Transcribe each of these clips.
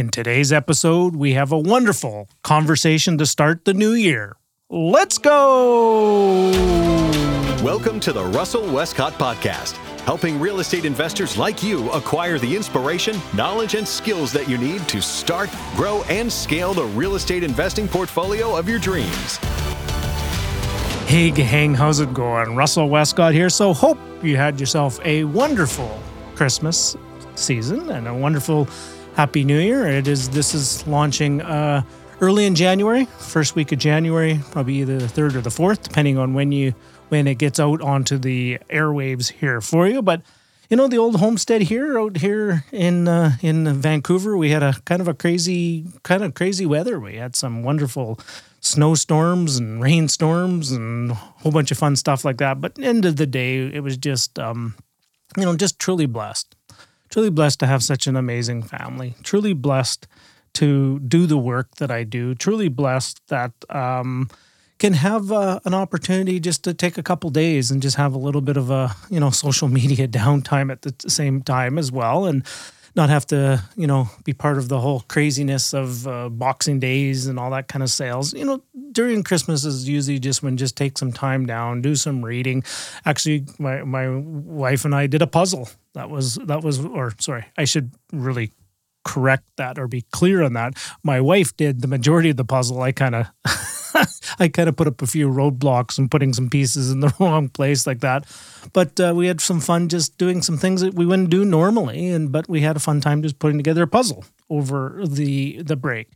In today's episode, we have a wonderful conversation to start the new year. Let's go! Welcome to the Russell Westcott Podcast, helping real estate investors like you acquire the inspiration, knowledge, and skills that you need to start, grow, and scale the real estate investing portfolio of your dreams. Hey, gang, how's it going? Russell Westcott here. So, hope you had yourself a wonderful Christmas season and a wonderful Happy New Year. It is this is launching uh, early in January, first week of January, probably either the third or the fourth, depending on when you when it gets out onto the airwaves here for you. But you know, the old homestead here out here in uh, in Vancouver, we had a kind of a crazy kind of crazy weather. We had some wonderful snowstorms and rainstorms and a whole bunch of fun stuff like that. But end of the day, it was just um, you know just truly blessed truly blessed to have such an amazing family. Truly blessed to do the work that I do. Truly blessed that um, can have uh, an opportunity just to take a couple days and just have a little bit of a you know social media downtime at the same time as well, and not have to you know be part of the whole craziness of uh, Boxing Days and all that kind of sales. You know, during Christmas is usually just when just take some time down, do some reading. Actually, my my wife and I did a puzzle. That was that was or sorry, I should really correct that or be clear on that. My wife did the majority of the puzzle. I kind of I kind of put up a few roadblocks and putting some pieces in the wrong place like that. But uh, we had some fun just doing some things that we wouldn't do normally, and but we had a fun time just putting together a puzzle over the the break.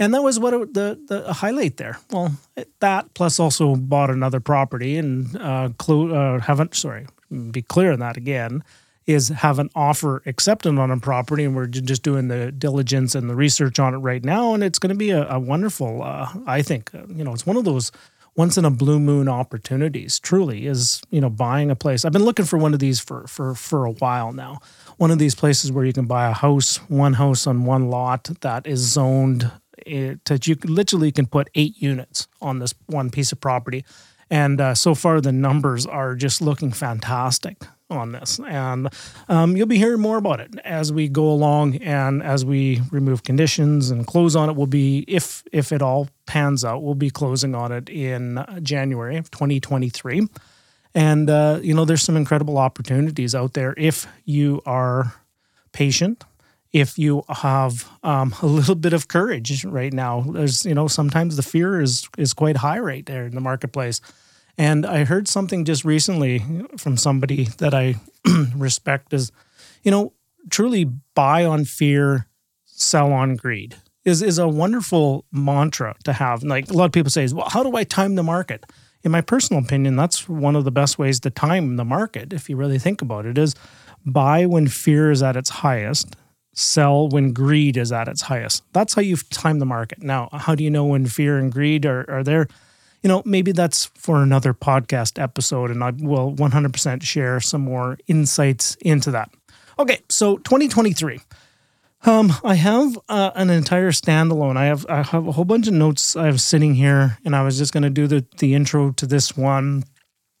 And that was what it, the the highlight there. Well, that plus also bought another property and uh, clo- uh, haven't sorry, be clear on that again is have an offer accepted on a property, and we're just doing the diligence and the research on it right now, and it's going to be a, a wonderful. Uh, I think uh, you know it's one of those once in a blue moon opportunities. Truly, is you know buying a place. I've been looking for one of these for for for a while now. One of these places where you can buy a house, one house on one lot that is zoned it, that you literally can put eight units on this one piece of property. And uh, so far, the numbers are just looking fantastic on this. And um, you'll be hearing more about it as we go along and as we remove conditions and close on it. We'll be, if if it all pans out, we'll be closing on it in January of 2023. And uh, you know, there's some incredible opportunities out there if you are patient. If you have um, a little bit of courage right now, there's you know sometimes the fear is is quite high right there in the marketplace and I heard something just recently from somebody that I respect is, you know, truly buy on fear, sell on greed is is a wonderful mantra to have. Like a lot of people say, is, well, how do I time the market? In my personal opinion, that's one of the best ways to time the market, if you really think about it, is buy when fear is at its highest, sell when greed is at its highest. That's how you time the market. Now, how do you know when fear and greed are, are there? You know, maybe that's for another podcast episode, and I will 100% share some more insights into that. Okay, so 2023. Um, I have uh, an entire standalone. I have I have a whole bunch of notes I have sitting here, and I was just going to do the the intro to this one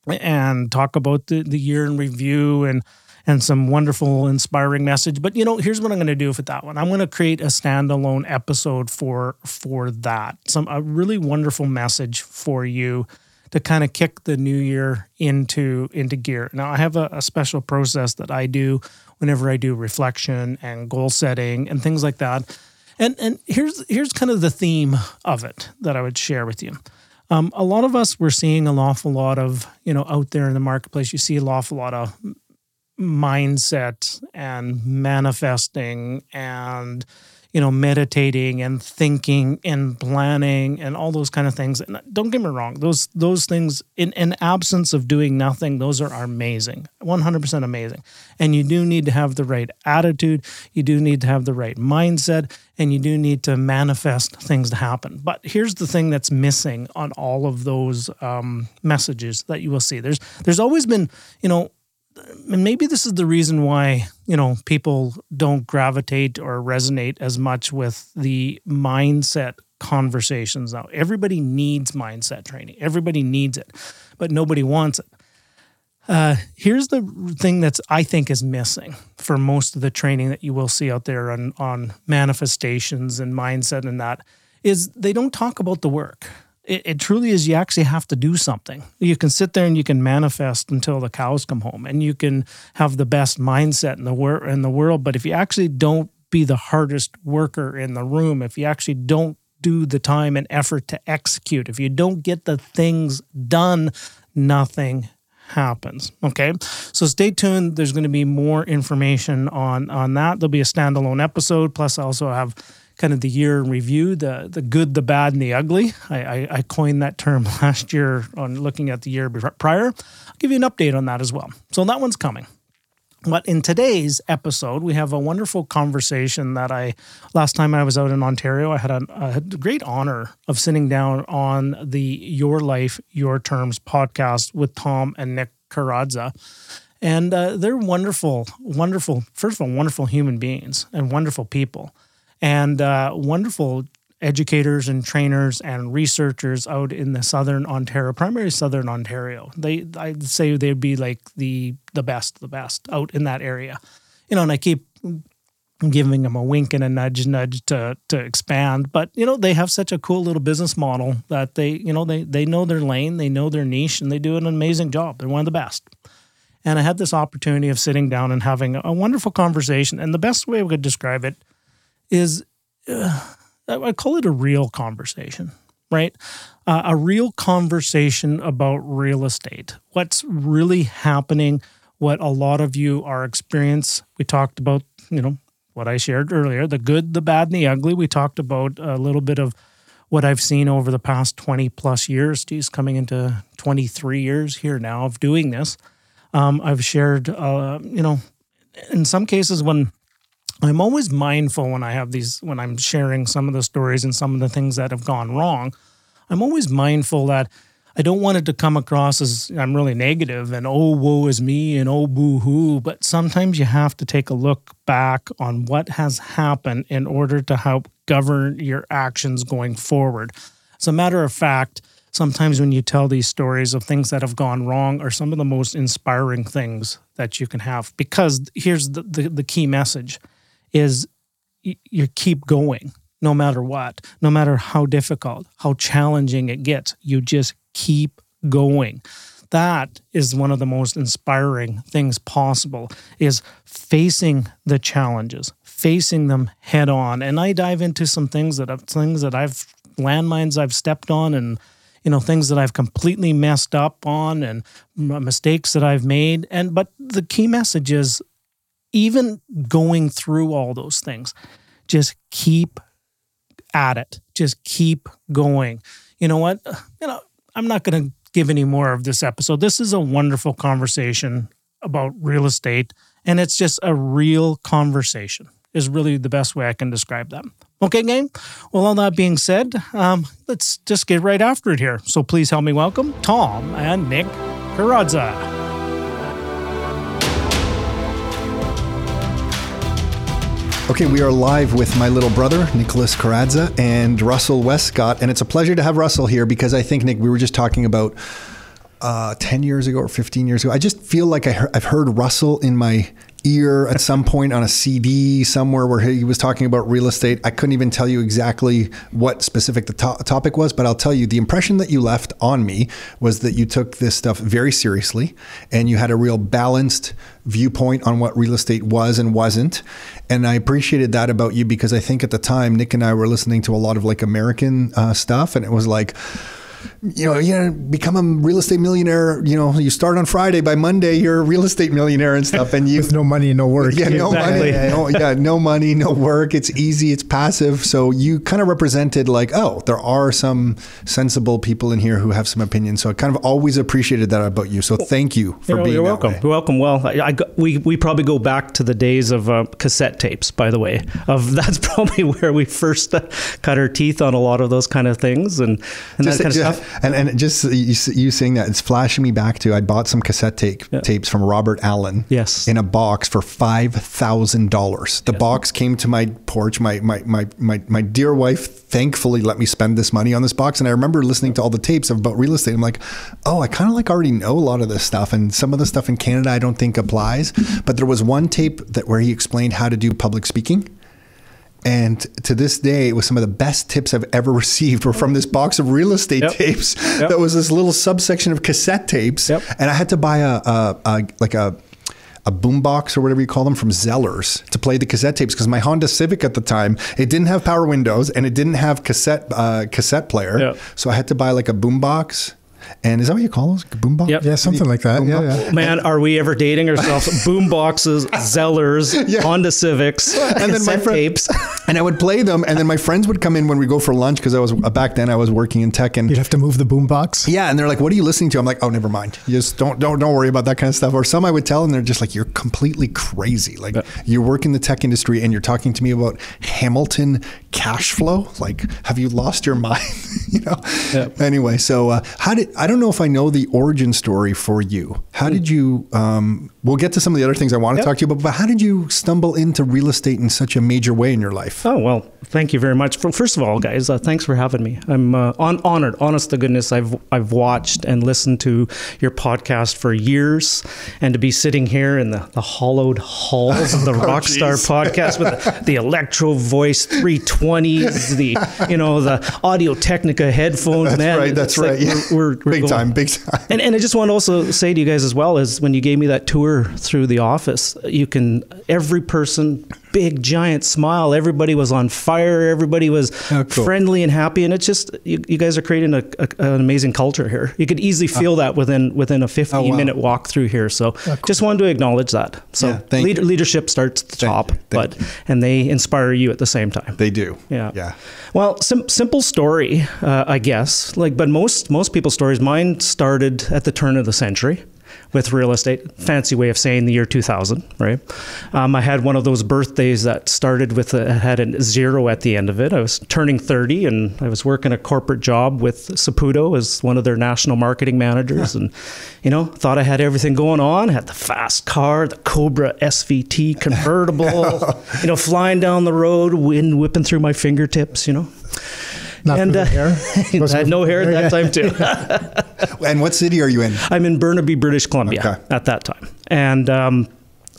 and talk about the the year in review and and some wonderful, inspiring message. But you know, here's what I'm going to do with that one. I'm going to create a standalone episode for for that. Some a really wonderful message for you to kind of kick the new year into into gear. Now, I have a, a special process that I do whenever I do reflection and goal setting and things like that. And and here's here's kind of the theme of it that I would share with you. Um, a lot of us we're seeing an awful lot of you know out there in the marketplace. You see an awful lot of mindset and manifesting and you know meditating and thinking and planning and all those kind of things. And don't get me wrong those those things in an absence of doing nothing those are amazing 100% amazing. And you do need to have the right attitude you do need to have the right mindset and you do need to manifest things to happen. But here's the thing that's missing on all of those um, messages that you will see. There's there's always been you know and maybe this is the reason why you know people don't gravitate or resonate as much with the mindset conversations. Now everybody needs mindset training. Everybody needs it but nobody wants it. Uh, here's the thing that's I think is missing for most of the training that you will see out there on on manifestations and mindset and that is they don't talk about the work. It, it, truly is you actually have to do something. You can sit there and you can manifest until the cows come home, and you can have the best mindset in the wor- in the world. But if you actually don't be the hardest worker in the room, if you actually don't do the time and effort to execute, if you don't get the things done, nothing happens. Okay. So stay tuned. There's going to be more information on on that. There'll be a standalone episode. Plus, I also have kind of the year in review, the the good, the bad, and the ugly. I, I, I coined that term last year on looking at the year prior. I'll give you an update on that as well. So that one's coming. But in today's episode, we have a wonderful conversation that I, last time I was out in Ontario, I had a, a, great honor of sitting down on the Your Life, Your Terms podcast with Tom and Nick Karadza. And uh, they're wonderful, wonderful, first of all, wonderful human beings and wonderful people and uh, wonderful educators and trainers and researchers out in the southern Ontario, primarily southern Ontario. They I'd say they'd be like the the best, the best out in that area. You know, and I keep giving them a wink and a nudge nudge to to expand but you know they have such a cool little business model that they you know they they know their lane they know their niche and they do an amazing job they're one of the best and i had this opportunity of sitting down and having a wonderful conversation and the best way i could describe it is uh, I call it a real conversation, right? Uh, a real conversation about real estate. What's really happening? What a lot of you are experiencing. We talked about, you know, what I shared earlier, the good, the bad, and the ugly. We talked about a little bit of what I've seen over the past 20 plus years. Geez, coming into 23 years here now of doing this. Um, I've shared, uh, you know, in some cases when I'm always mindful when I have these, when I'm sharing some of the stories and some of the things that have gone wrong. I'm always mindful that I don't want it to come across as I'm really negative and oh, woe is me and oh, boo hoo. But sometimes you have to take a look back on what has happened in order to help govern your actions going forward. As a matter of fact, sometimes when you tell these stories of things that have gone wrong are some of the most inspiring things that you can have. Because here's the, the, the key message is you keep going no matter what, no matter how difficult, how challenging it gets. You just keep going. That is one of the most inspiring things possible is facing the challenges, facing them head on. And I dive into some things that I've things that I've landmines I've stepped on and you know things that I've completely messed up on and mistakes that I've made and but the key message is even going through all those things, just keep at it. Just keep going. You know what? You know, I'm not going to give any more of this episode. This is a wonderful conversation about real estate, and it's just a real conversation, is really the best way I can describe that. Okay, gang? Well, all that being said, um, let's just get right after it here. So please help me welcome Tom and Nick Karadza. Okay, we are live with my little brother, Nicholas Karadza, and Russell Westcott. And it's a pleasure to have Russell here because I think, Nick, we were just talking about uh, 10 years ago or 15 years ago. I just feel like I have heard Russell in my ear at some point on a CD somewhere where he was talking about real estate. I couldn't even tell you exactly what specific the to- topic was, but I'll tell you the impression that you left on me was that you took this stuff very seriously and you had a real balanced viewpoint on what real estate was and wasn't. And I appreciated that about you because I think at the time, Nick and I were listening to a lot of like American uh, stuff, and it was like, you know, you know, become a real estate millionaire. You know, you start on Friday. By Monday, you're a real estate millionaire and stuff. And you with no money, no work. Yeah, no exactly. money. No, yeah, no money, no work. It's easy. It's passive. So you kind of represented like, oh, there are some sensible people in here who have some opinions. So I kind of always appreciated that about you. So thank you for you're, being. You're welcome. Way. You're welcome. Well, I, I, we we probably go back to the days of uh, cassette tapes. By the way, of that's probably where we first uh, cut our teeth on a lot of those kind of things. And, and just, that kind of stuff. And and just you, you saying that it's flashing me back to I bought some cassette tape Yeah. tapes from Robert Allen. Yes. In a box for five thousand dollars. The box came to my porch. My my my my my dear wife thankfully let me spend this money on this box. And I remember listening to all the tapes about real estate. I'm like, oh, I kind of like already know a lot of this stuff, and some of the stuff in Canada I don't think applies. But there was one tape that where he explained how to do public speaking. And to this day, it was some of the best tips I've ever received were from this box of real estate Yep. tapes. Yep. That was this little subsection of cassette tapes. Yep. And I had to buy a, a, a like a a boombox or whatever you call them from Zellers to play the cassette tapes because my Honda Civic at the time it didn't have power windows and it didn't have cassette uh, cassette player. So I had to buy like a boombox. And is that what you call those? Boombox? Yep. Yeah, something like that. Yeah, yeah. Man, are we ever dating ourselves? Boom boxes, Zellers, Yeah. Honda Civics, and then my friend, tapes. and I would play them, and then my friends would come in when we go for lunch because I was uh, back then I was working in tech, and You'd have to move the boombox. yeah, and they're like, "What are you listening to?" I'm like, "Oh, never mind. You just don't don't don't worry about that kind of stuff." Or some I would tell, and they're just like, "You're completely crazy. Like you work in the tech industry, and you're talking to me about Hamilton cash flow. Like, have you lost your mind?" you know. Yep. Anyway, so uh, how did I don't know if I know the origin story for you. How did you? Um, we'll get to some of the other things I want to Yep. talk to you about, but how did you stumble into real estate in such a major way in your life? Oh well, thank you very much. First of all, guys, uh, thanks for having me. I'm uh, on, honored. Honest to goodness, I've I've watched and listened to your podcast for years, and to be sitting here in the, the hollowed halls of the Rockstar geez. podcast with the, the Electro Voice 320s, the you know the Audio Technica headphones. That's man, right. That's it's like right. Yeah. We're, we're big going- time. Big time. and, and I just want to also say to you guys as well is when you gave me that tour through the office, you can every person, big giant smile. Everybody was on fire. Everybody was Oh, cool. friendly and happy. And it's just you, you guys are creating a, a, an amazing culture here. You could easily feel that within within a 15 Oh, wow. minute walk through here. So just wanted to acknowledge that. So Yeah, you. leadership starts at the Thank top, you, but and they inspire you at the same time. They do. Yeah. Yeah. Well, sim- simple story, uh, I guess. Like, but most most people's stories. Mine started at the turn of the century with real estate. Fancy way of saying the year 2000, right? Um, I had one of those birthdays that started with a, had a zero at the end of it. I was turning 30, and I was working a corporate job with Saputo as one of their national marketing managers, and you know, thought I had everything going on. Had the fast car, the Cobra SVT convertible, you know, flying down the road, wind whipping through my fingertips, you know. Not and uh, hair. I had no hair at that time too. And what city are you in? I'm in Burnaby, British Columbia Okay. at that time, and um,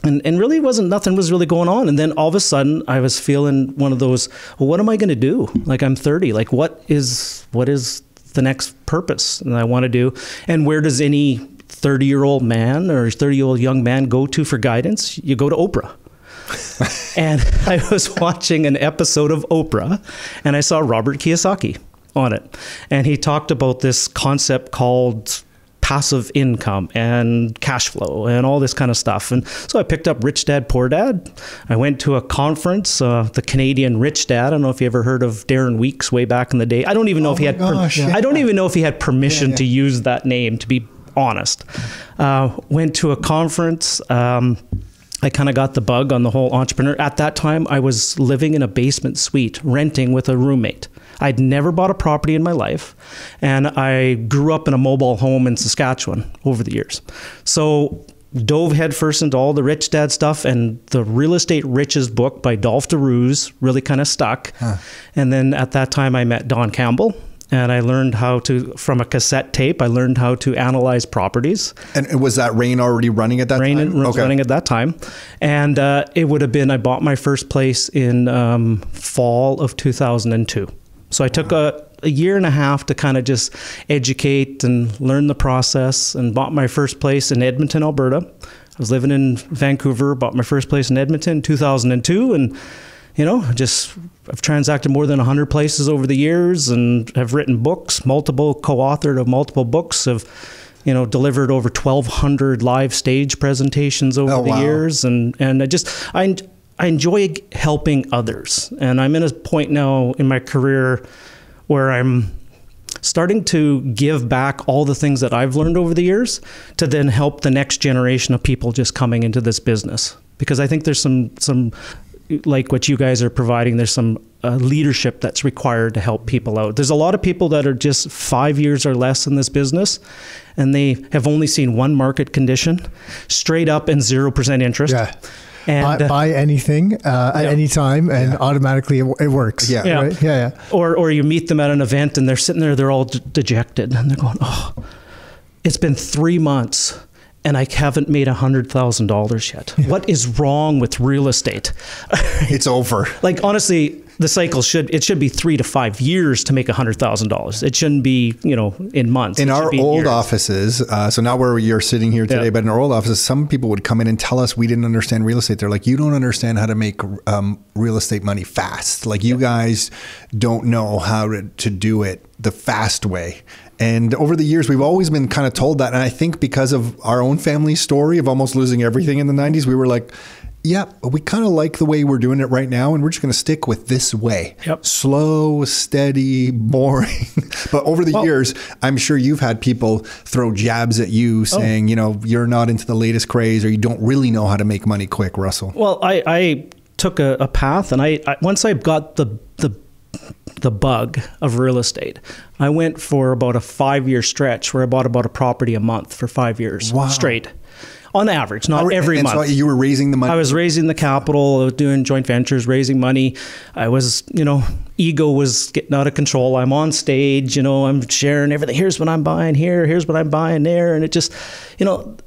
and and really wasn't nothing was really going on. And then all of a sudden, I was feeling one of those. Well, what am I going to do? Like I'm 30. Like what is what is the next purpose that I want to do? And where does any 30 year old man or 30 year old young man go to for guidance? You go to Oprah. and I was watching an episode of Oprah, and I saw Robert Kiyosaki on it, and he talked about this concept called passive income and cash flow and all this kind of stuff. And so I picked up Rich Dad Poor Dad. I went to a conference, uh, the Canadian Rich Dad. I don't know if you ever heard of Darren Weeks way back in the day. I don't even know if he had. gosh, yeah. I don't even know if he had permission Yeah, to use that name. To be honest, uh, went to a conference. Um, I kind of got the bug on the whole entrepreneur. At that time, I was living in a basement suite, renting with a roommate. I'd never bought a property in my life, and I grew up in a mobile home in Saskatchewan over the years. So, dove headfirst into all the rich dad stuff, and the Real Estate Riches book by Dolph de Roos really kind of stuck. And then at that time, I met Don Campbell. And I learned how to, from a cassette tape, I learned how to analyze properties. And was that REIN already running at that REIN time? was running at that time, and uh, it would have been. I bought my first place in um, fall of 2002. So I took a, a year and a half to kind of just educate and learn the process, and bought my first place in Edmonton, Alberta. I was living in Vancouver, bought my first place in Edmonton in 2002, and you know, just I've transacted more than 100 places over the years and have written books, multiple co-authored of multiple books, have you know, delivered over 1200 live stage presentations over Oh, the wow. years and and I just I I enjoy helping others. And I'm in a point now in my career where I'm starting to give back all the things that I've learned over the years to then help the next generation of people just coming into this business because I think there's some some like what you guys are providing there's some uh, leadership that's required to help people out. There's a lot of people that are just five years or less in this business, and they have only seen one market condition, straight up and zero percent interest. Yeah. And, buy, uh, buy anything uh, at any time, and automatically it, it works. Yeah. Yeah. Right? Yeah. Yeah. or or you meet them at an event and they're sitting there, they're all de- dejected, and they're going, "Oh, it's been three months." And I haven't made a hundred thousand dollars yet. What is wrong with real estate? It's over. like honestly, the cycle should it should be three to five years to make a hundred thousand dollars. It shouldn't be you know in months. In It our old years. offices, uh, so not where you're sitting here today, Yeah. but in our old offices, some people would come in and tell us we didn't understand real estate. They're like, you don't understand how to make um, real estate money fast. Like you guys don't know how to, to do it the fast way. And over the years, we've always been kind of told that. And I think because of our own family story of almost losing everything in the 90s, we were like, yeah, we kind of like the way we're doing it right now, and we're just going to stick with this way. Yep. Slow, steady, boring. but over the years, I'm sure you've had people throw jabs at Oh. you saying, you know, you're not into the latest craze or you don't really know how to make money quick, Russell. Well, I, I took a, a path, and I, I once I got the the the bug of real estate, I went for about a five year stretch where I bought about a property a month for five years Wow. straight, on average, not every and month. So you were raising the money. I was raising the capital, I was doing joint ventures, raising money. I was, you know, ego was getting out of control. I'm on stage, you know, I'm sharing everything. Here's what I'm buying here, here's what I'm buying there. And it just, you know,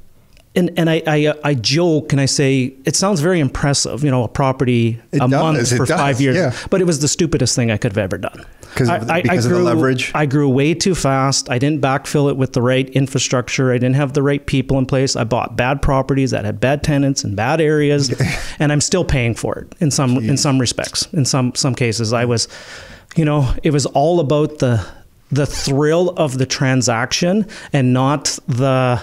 and, and I, I, uh, I joke and I say, it sounds very impressive, you know, a property It a does, month for does, five years. yeah. But it was the stupidest thing I could have ever done. 'Cause of the- because of the leverage? I grew way too fast. I didn't backfill it with the right infrastructure. I didn't have the right people in place. I bought bad properties that had bad tenants in bad areas, and I'm still paying for it in some in some respects. In some some cases, I was, you know, it was all about the the thrill of the transaction and not the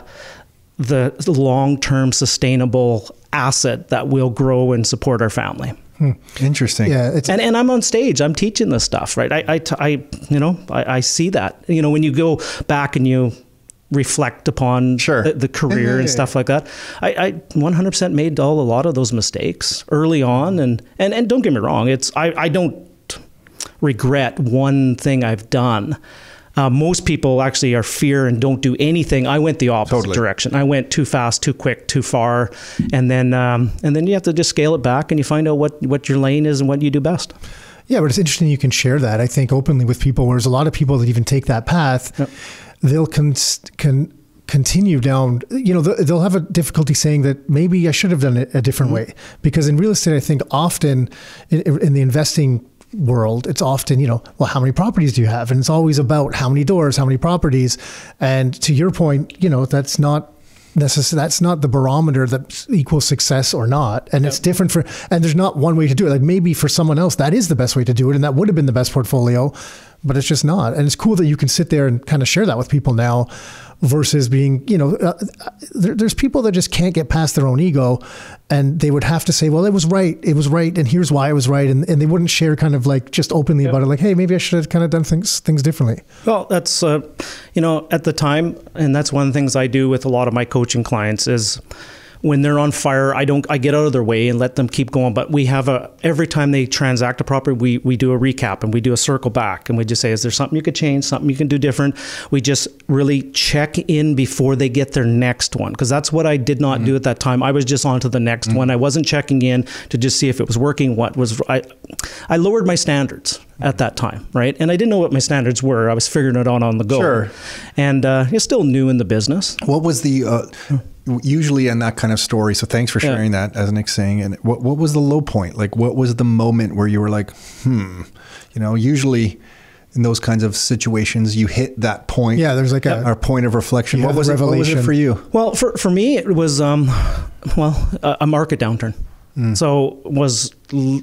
the long term sustainable asset that will grow and support our family. Hmm. Interesting. Yeah. It's And, and I'm on stage. I'm teaching this stuff, right? I, I, t- I you know, I, I see that. You know, when you go back and you reflect upon Sure. the, the career Yeah, yeah, and stuff like that, I, I 100% made all a lot of those mistakes early on. And and, and don't get me wrong, it's I, I don't regret one thing I've done. Uh, most people actually are fear and don't do anything. I went the opposite Totally. direction. I went too fast, too quick, too far, and then um, and then you have to just scale it back and you find out what what your lane is and what you do best. Yeah, but it's interesting you can share that. I think openly with people, whereas a lot of people that even take that path, they'll con- can continue down. You know, they'll have a difficulty saying that maybe I should have done it a different way because in real estate, I think often in, in the investing world it's often you know well how many properties do you have? And it's always about how many doors how many properties. And to your point you know that's not necess- that's not the barometer that equals success or not. And it's different for and there's not one way to do it. Like maybe for someone else that is the best way to do it and that would have been the best portfolio but it's just not. And it's cool that you can sit there and kind of share that with people now versus being you know uh, uh, there, there's people that just can't get past their own ego and they would have to say well it was right it was right and here's why it was right and, and they wouldn't share kind of like just openly about it like hey maybe i should have kind of done things things differently. Well, that's uh, you know at the time, and that's one of the things I do with a lot of my coaching clients is when they're on fire, I don't I get out of their way and let them keep going. But we have a every time they transact a property, we we do a recap and we do a circle back and we just say, is there something you could change, something you can do different? We just really check in before they get their next one because that's what I did not do mm-hmm. at that time. I was just on to the next mm-hmm. one. I wasn't checking in to just see if it was working. What was I? I lowered my standards at that time, right? And I didn't know what my standards were. I was figuring it out on the go. Sure. And uh, you're still new in the business. What was the uh, usually in that kind of story? So thanks for Yeah. sharing that, as Nick's saying. And what what was the low point? Like, what was the moment where you were like, hmm, you know, usually. In those kinds of situations, you hit that point. Yeah, there's like a- our point of reflection. Yeah, what was it? What was it for you? Well, for, for me, it was, um, well, a, a market downturn. So was l-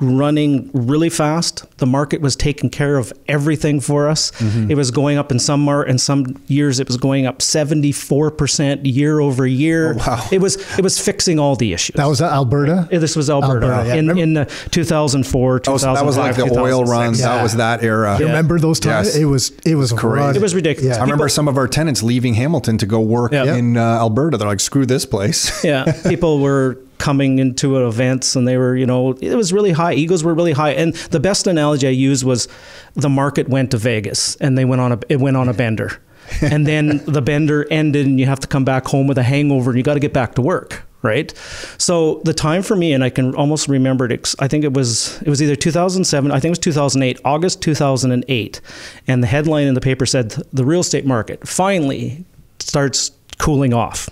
running really fast. The market was taking care of everything for us. It was going up in some mar- in some years it was going up 74% year over year. wow. It was it was fixing all the issues. that was Alberta Yeah, this was Alberta, Alberta, yeah. in, Remember- in the 2004, Oh, so that was like the oil 2006. runs. That was that era. You remember those times Yes. it was it was crazy. It was ridiculous. Yeah. I remember some of our tenants leaving Hamilton to go work Yeah. in uh, Alberta. They're like, screw this place. yeah, people were coming into events and they were, you know, it was really high. Egos were really high. And the best analogy I used was the market went to Vegas and they went on a it went on a bender. and then the bender ended and you have to come back home with a hangover and you got to get back to work right so the time for me and i can almost remember it i think it was it was either 2007 i think it was 2008 august 2008 and the headline in the paper said the real estate market finally starts cooling off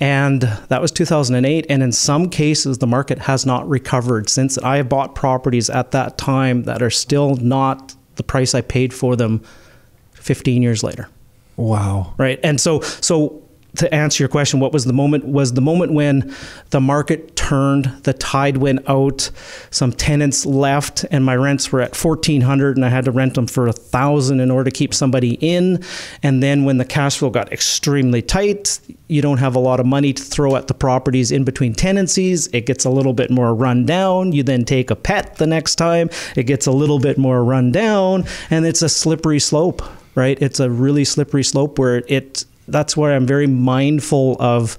and that was 2008 and in some cases the market has not recovered since i have bought properties at that time that are still not the price i paid for them 15 years later Wow. Right. And so so to answer your question, what was the moment? Was the moment when the market turned, the tide went out, some tenants left, and my rents were at fourteen hundred, and I had to rent them for a thousand in order to keep somebody in. And then when the cash flow got extremely tight, you don't have a lot of money to throw at the properties in between tenancies. It gets a little bit more run down. You then take a pet the next time. It gets a little bit more run down, and it's a slippery slope right? It's a really slippery slope where it that's where I'm very mindful of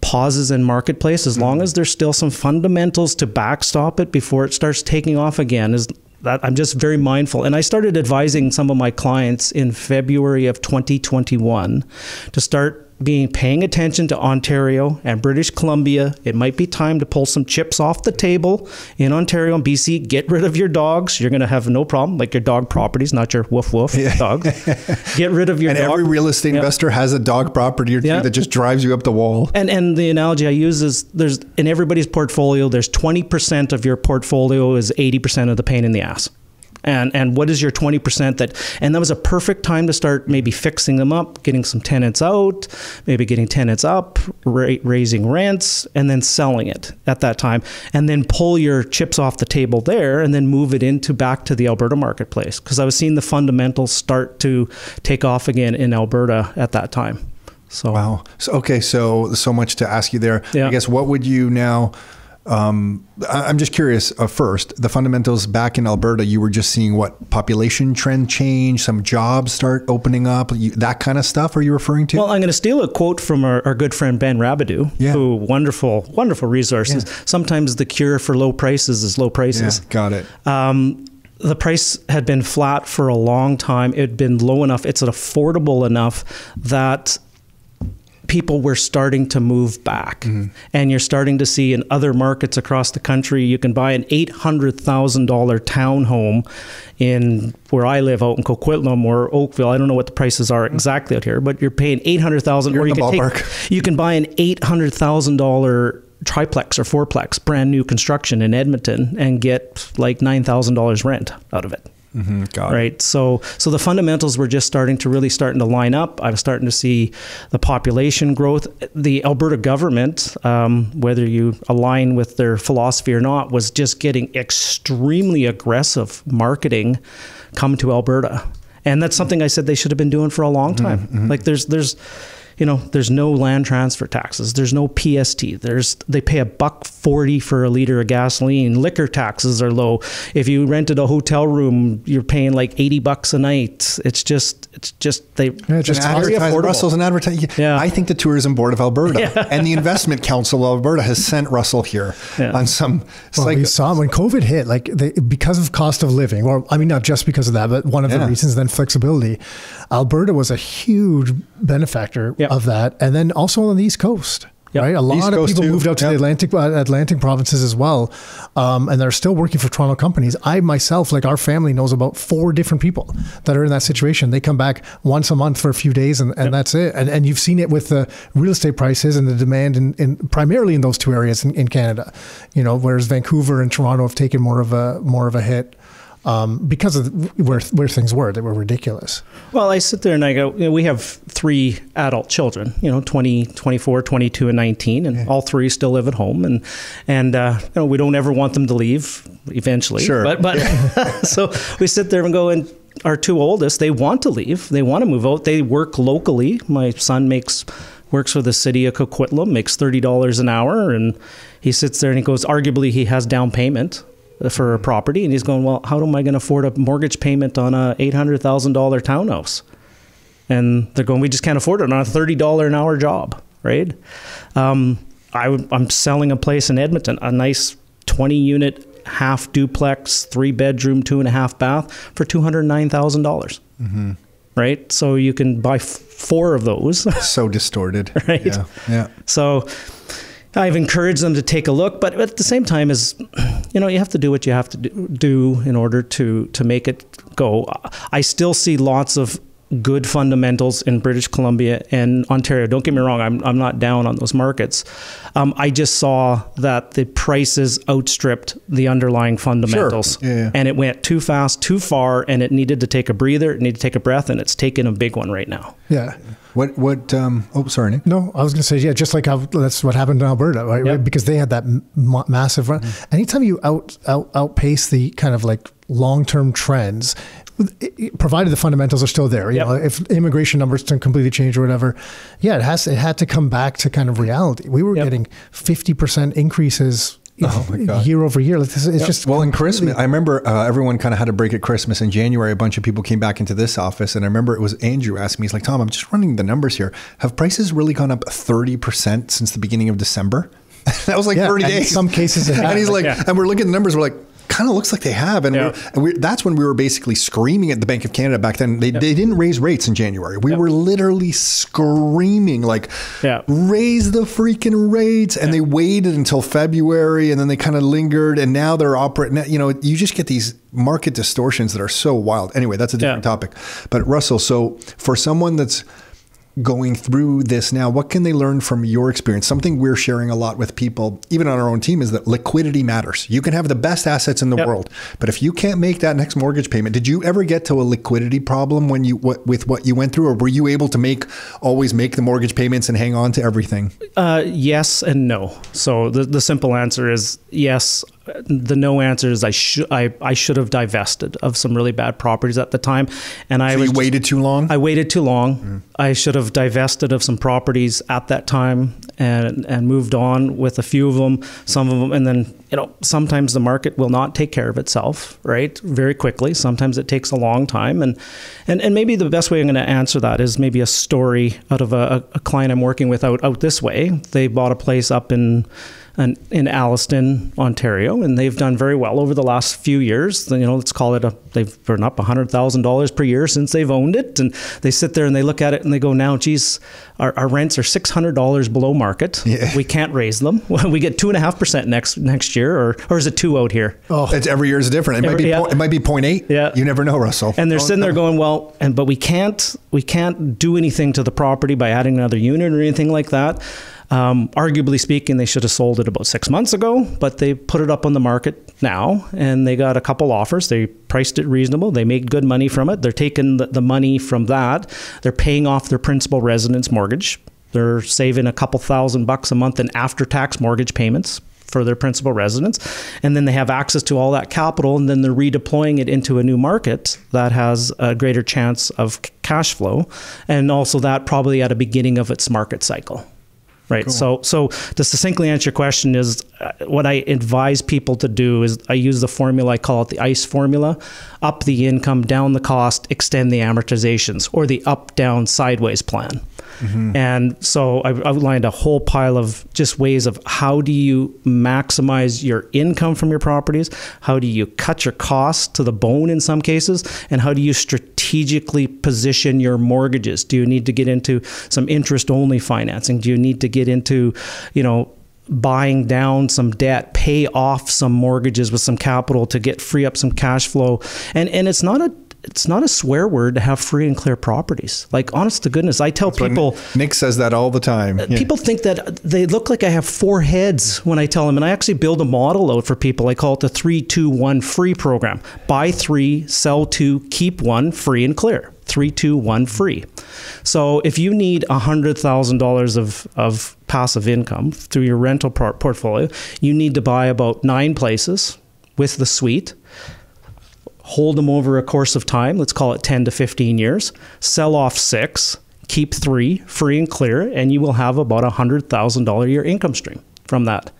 pauses in marketplace. As long mm-hmm. as there's still some fundamentals to backstop it before it starts taking off again is that I'm just very mindful. And I started advising some of my clients in February of 2021 to start being paying attention to Ontario and British Columbia. It might be time to pull some chips off the table in Ontario and BC. Get rid of your dogs. You're going to have no problem, like your dog properties, not your woof woof yeah. dogs. Get rid of your and dog. every real estate yep. investor has a dog property or two yep. that just drives you up the wall. And and the analogy I use is there's in everybody's portfolio, there's 20% of your portfolio is 80% of the pain in the ass and and what is your 20% that and that was a perfect time to start maybe fixing them up getting some tenants out maybe getting tenants up ra- raising rents and then selling it at that time. And then pull your chips off the table there and then move it into back to the Alberta marketplace. Because I was seeing the fundamentals start to take off again in Alberta at that time. So wow. So okay so so much to ask you there. Yeah. I guess what would you now um, I'm just curious. Uh, first, the fundamentals back in Alberta, you were just seeing what population trend change, some jobs start opening up, you, that kind of stuff. Are you referring to? Well, I'm going to steal a quote from our, our good friend Ben Rabidoux, yeah. who wonderful, wonderful resources. Yeah. Sometimes the cure for low prices is low prices. Yeah, got it. Um, the price had been flat for a long time. It had been low enough. It's affordable enough that people were starting to move back. Mm-hmm. And you're starting to see in other markets across the country, you can buy an $800,000 townhome in where I live out in Coquitlam or Oakville. I don't know what the prices are mm-hmm. exactly out here, but you're paying 800,000 or you can take, you can buy an $800,000 triplex or fourplex brand new construction in Edmonton and get like $9,000 rent out of it. Mm-hmm, right. It. So so the fundamentals were just starting to really starting to line up. I was starting to see the population growth. The Alberta government, um, whether you align with their philosophy or not, was just getting extremely aggressive marketing come to Alberta. And that's something I said they should have been doing for a long mm-hmm, time. Mm-hmm. Like there's there's you know, there's no land transfer taxes. There's no PST. There's they pay a buck forty for a liter of gasoline. Liquor taxes are low. If you rented a hotel room, you're paying like eighty bucks a night. It's just it's just they yeah, just very affordable. Russell's an advertising. Yeah. I think the Tourism Board of Alberta yeah. and the Investment Council of Alberta has sent Russell here yeah. on some. Well, like, we saw when COVID hit, like they, because of cost of living, or I mean, not just because of that, but one of the reasons then flexibility. Alberta was a huge benefactor yep. of that, and then also on the East Coast. Yep. Right, a lot East of Coast people too. moved out to yep. the Atlantic uh, Atlantic provinces as well, um, and they're still working for Toronto companies. I myself, like our family, knows about four different people that are in that situation. They come back once a month for a few days, and, and yep. that's it. And, and you've seen it with the real estate prices and the demand in, in primarily in those two areas in, in Canada. You know, whereas Vancouver and Toronto have taken more of a more of a hit um, because of where where things were. They were ridiculous. Well, I sit there and I go, you know, we have three adult children, you know, 20, 24, 22, and 19, and yeah. all three still live at home. And, and uh, you know, we don't ever want them to leave eventually. Sure. But, but so we sit there and go, and our two oldest, they want to leave. They want to move out. They work locally. My son makes works for the city of Coquitlam, makes $30 an hour. And he sits there and he goes, arguably, he has down payment for a property, and he's going, well, how am I going to afford a mortgage payment on a eight hundred thousand dollar townhouse? And they're going, we just can't afford it on a thirty dollar an hour job, right? Um, I, i'm selling a place in Edmonton, a nice 20 unit half duplex, three bedroom, two and a half bath for $209,000. dollars Right. So you can buy f- four of those. So distorted. Right. Yeah. yeah. So I've encouraged them to take a look, but at the same time, is you know you have to do what you have to do, in order to to make it go. I still see lots of good fundamentals in British Columbia and Ontario. Don't get me wrong, I'm, I'm not down on those markets. Um, I just saw that the prices outstripped the underlying fundamentals. Yeah, yeah. And it went too fast, too far, and it needed to take a breather, it needed to take a breath, and it's taken a big one right now. Yeah. What, what, um, oh, sorry, Nick. No, I was going to say, yeah, just like how that's what happened in Alberta, right? Yep. Because they had that m- massive run. Anytime you out, out outpace the kind of like long term trends, it- it- provided the fundamentals are still there, you Yep. know, if immigration numbers don't completely change or whatever, yeah, it has it had to come back to kind of reality. We were Yep. getting fifty percent increases. Oh my God. year over year, like this, it's just Well, in Christmas, I remember uh, everyone kind of had a break at Christmas. In January, a bunch of people came back into this office, and I remember it was Andrew asking me, "He's like, Tom, I'm just running the numbers here. Have prices really gone up thirty percent since the beginning of December?" that was like Yeah, thirty and days. some cases it and he's like, Yeah. and we're looking at the numbers. We're like. Kind of looks like they have, and, Yeah. we're, and we're, that's when we were basically screaming at the Bank of Canada back then. They, they didn't raise rates in January. We were literally screaming like, Yeah. raise the freaking rates and they waited until february and then they kind of lingered and now they're operating you know you just get these market distortions that are so wild anyway that's a different topic but russell so for someone that's going through this now what can they learn from your experience something we're sharing a lot with people even on our own team is that liquidity matters you can have the best assets in the Yep. world but if you can't make that next mortgage payment did you ever get to a liquidity problem when you what, with what you went through or were you able to make always make the mortgage payments and hang on to everything Uh, yes and no. So the, the simple answer is yes. The no answer is I should I, I should have divested of some really bad properties at the time, and I So was you just- waited too long? I waited too long. Mm-hmm. I should have divested of some properties at that time and and moved on with a few of them, some of them, and then you know sometimes the market will not take care of itself, right? Very quickly. Sometimes it takes a long time, and and and maybe the best way I'm going to answer that is maybe a story out of a, a client I'm working with out out this way. They bought a place up in in, in Alliston, Ontario, and they've done very well over the last few years. You know, let's call it a they've burned up hundred thousand dollars per year since they've owned it, and they sit there and they look at it and they go, "Now, geez, our, our rents are six hundred dollars below market. Yeah. We can't raise them. we get two and a half percent next next year, or or is it two out here? oh, It's every year is different. It might be yeah. it might be 0.8. Yeah. You never know, Russell. And they're Don't- sitting there going, well, and but we can't we can't do anything to the property by adding another unit or anything like that. Um, arguably speaking, they should have sold it about six months ago, but they put it up on the market now, and they got a couple offers. They priced it reasonable. They made good money from it. They're taking the, the money from that. They're paying off their principal residence mortgage. They're saving a couple thousand bucks a month in after-tax mortgage payments for their principal residence. And then they have access to all that capital, and then they're redeploying it into a new market that has a greater chance of cash flow, and also that probably at a beginning of its market cycle. Right. So, so to succinctly answer your question is uh, what I advise people to do is I use the formula I call it the ICE formula: up the income, down the cost, extend the amortizations, or the up, down, sideways plan. Mm-hmm. And so I've outlined a whole pile of just ways of how do you maximize your income from your properties? How do you cut your costs to the bone in some cases? And how do you strategically position your mortgages? Do you need to get into some interest only financing? Do you need to get into, you know, buying down some debt, pay off some mortgages with some capital to get free up some cash flow? And and it's not a it's not a swear word to have free and clear properties. Like honest to goodness, I tell But people Nick says that all the time. Uh, yeah. People think that they look like I have four heads when I tell them, and I actually build a model out for people. I call it the three, two, one free program. Buy three, sell two, keep one, free and clear. Three, two, one free. So if you need hundred thousand dollars of of passive income through your rental por- portfolio, you need to buy about nine places with the suite hold them over a course of time, let's call it 10 to 15 years, sell off six, keep three free and clear, and you will have about a $100,000 a year income stream from that.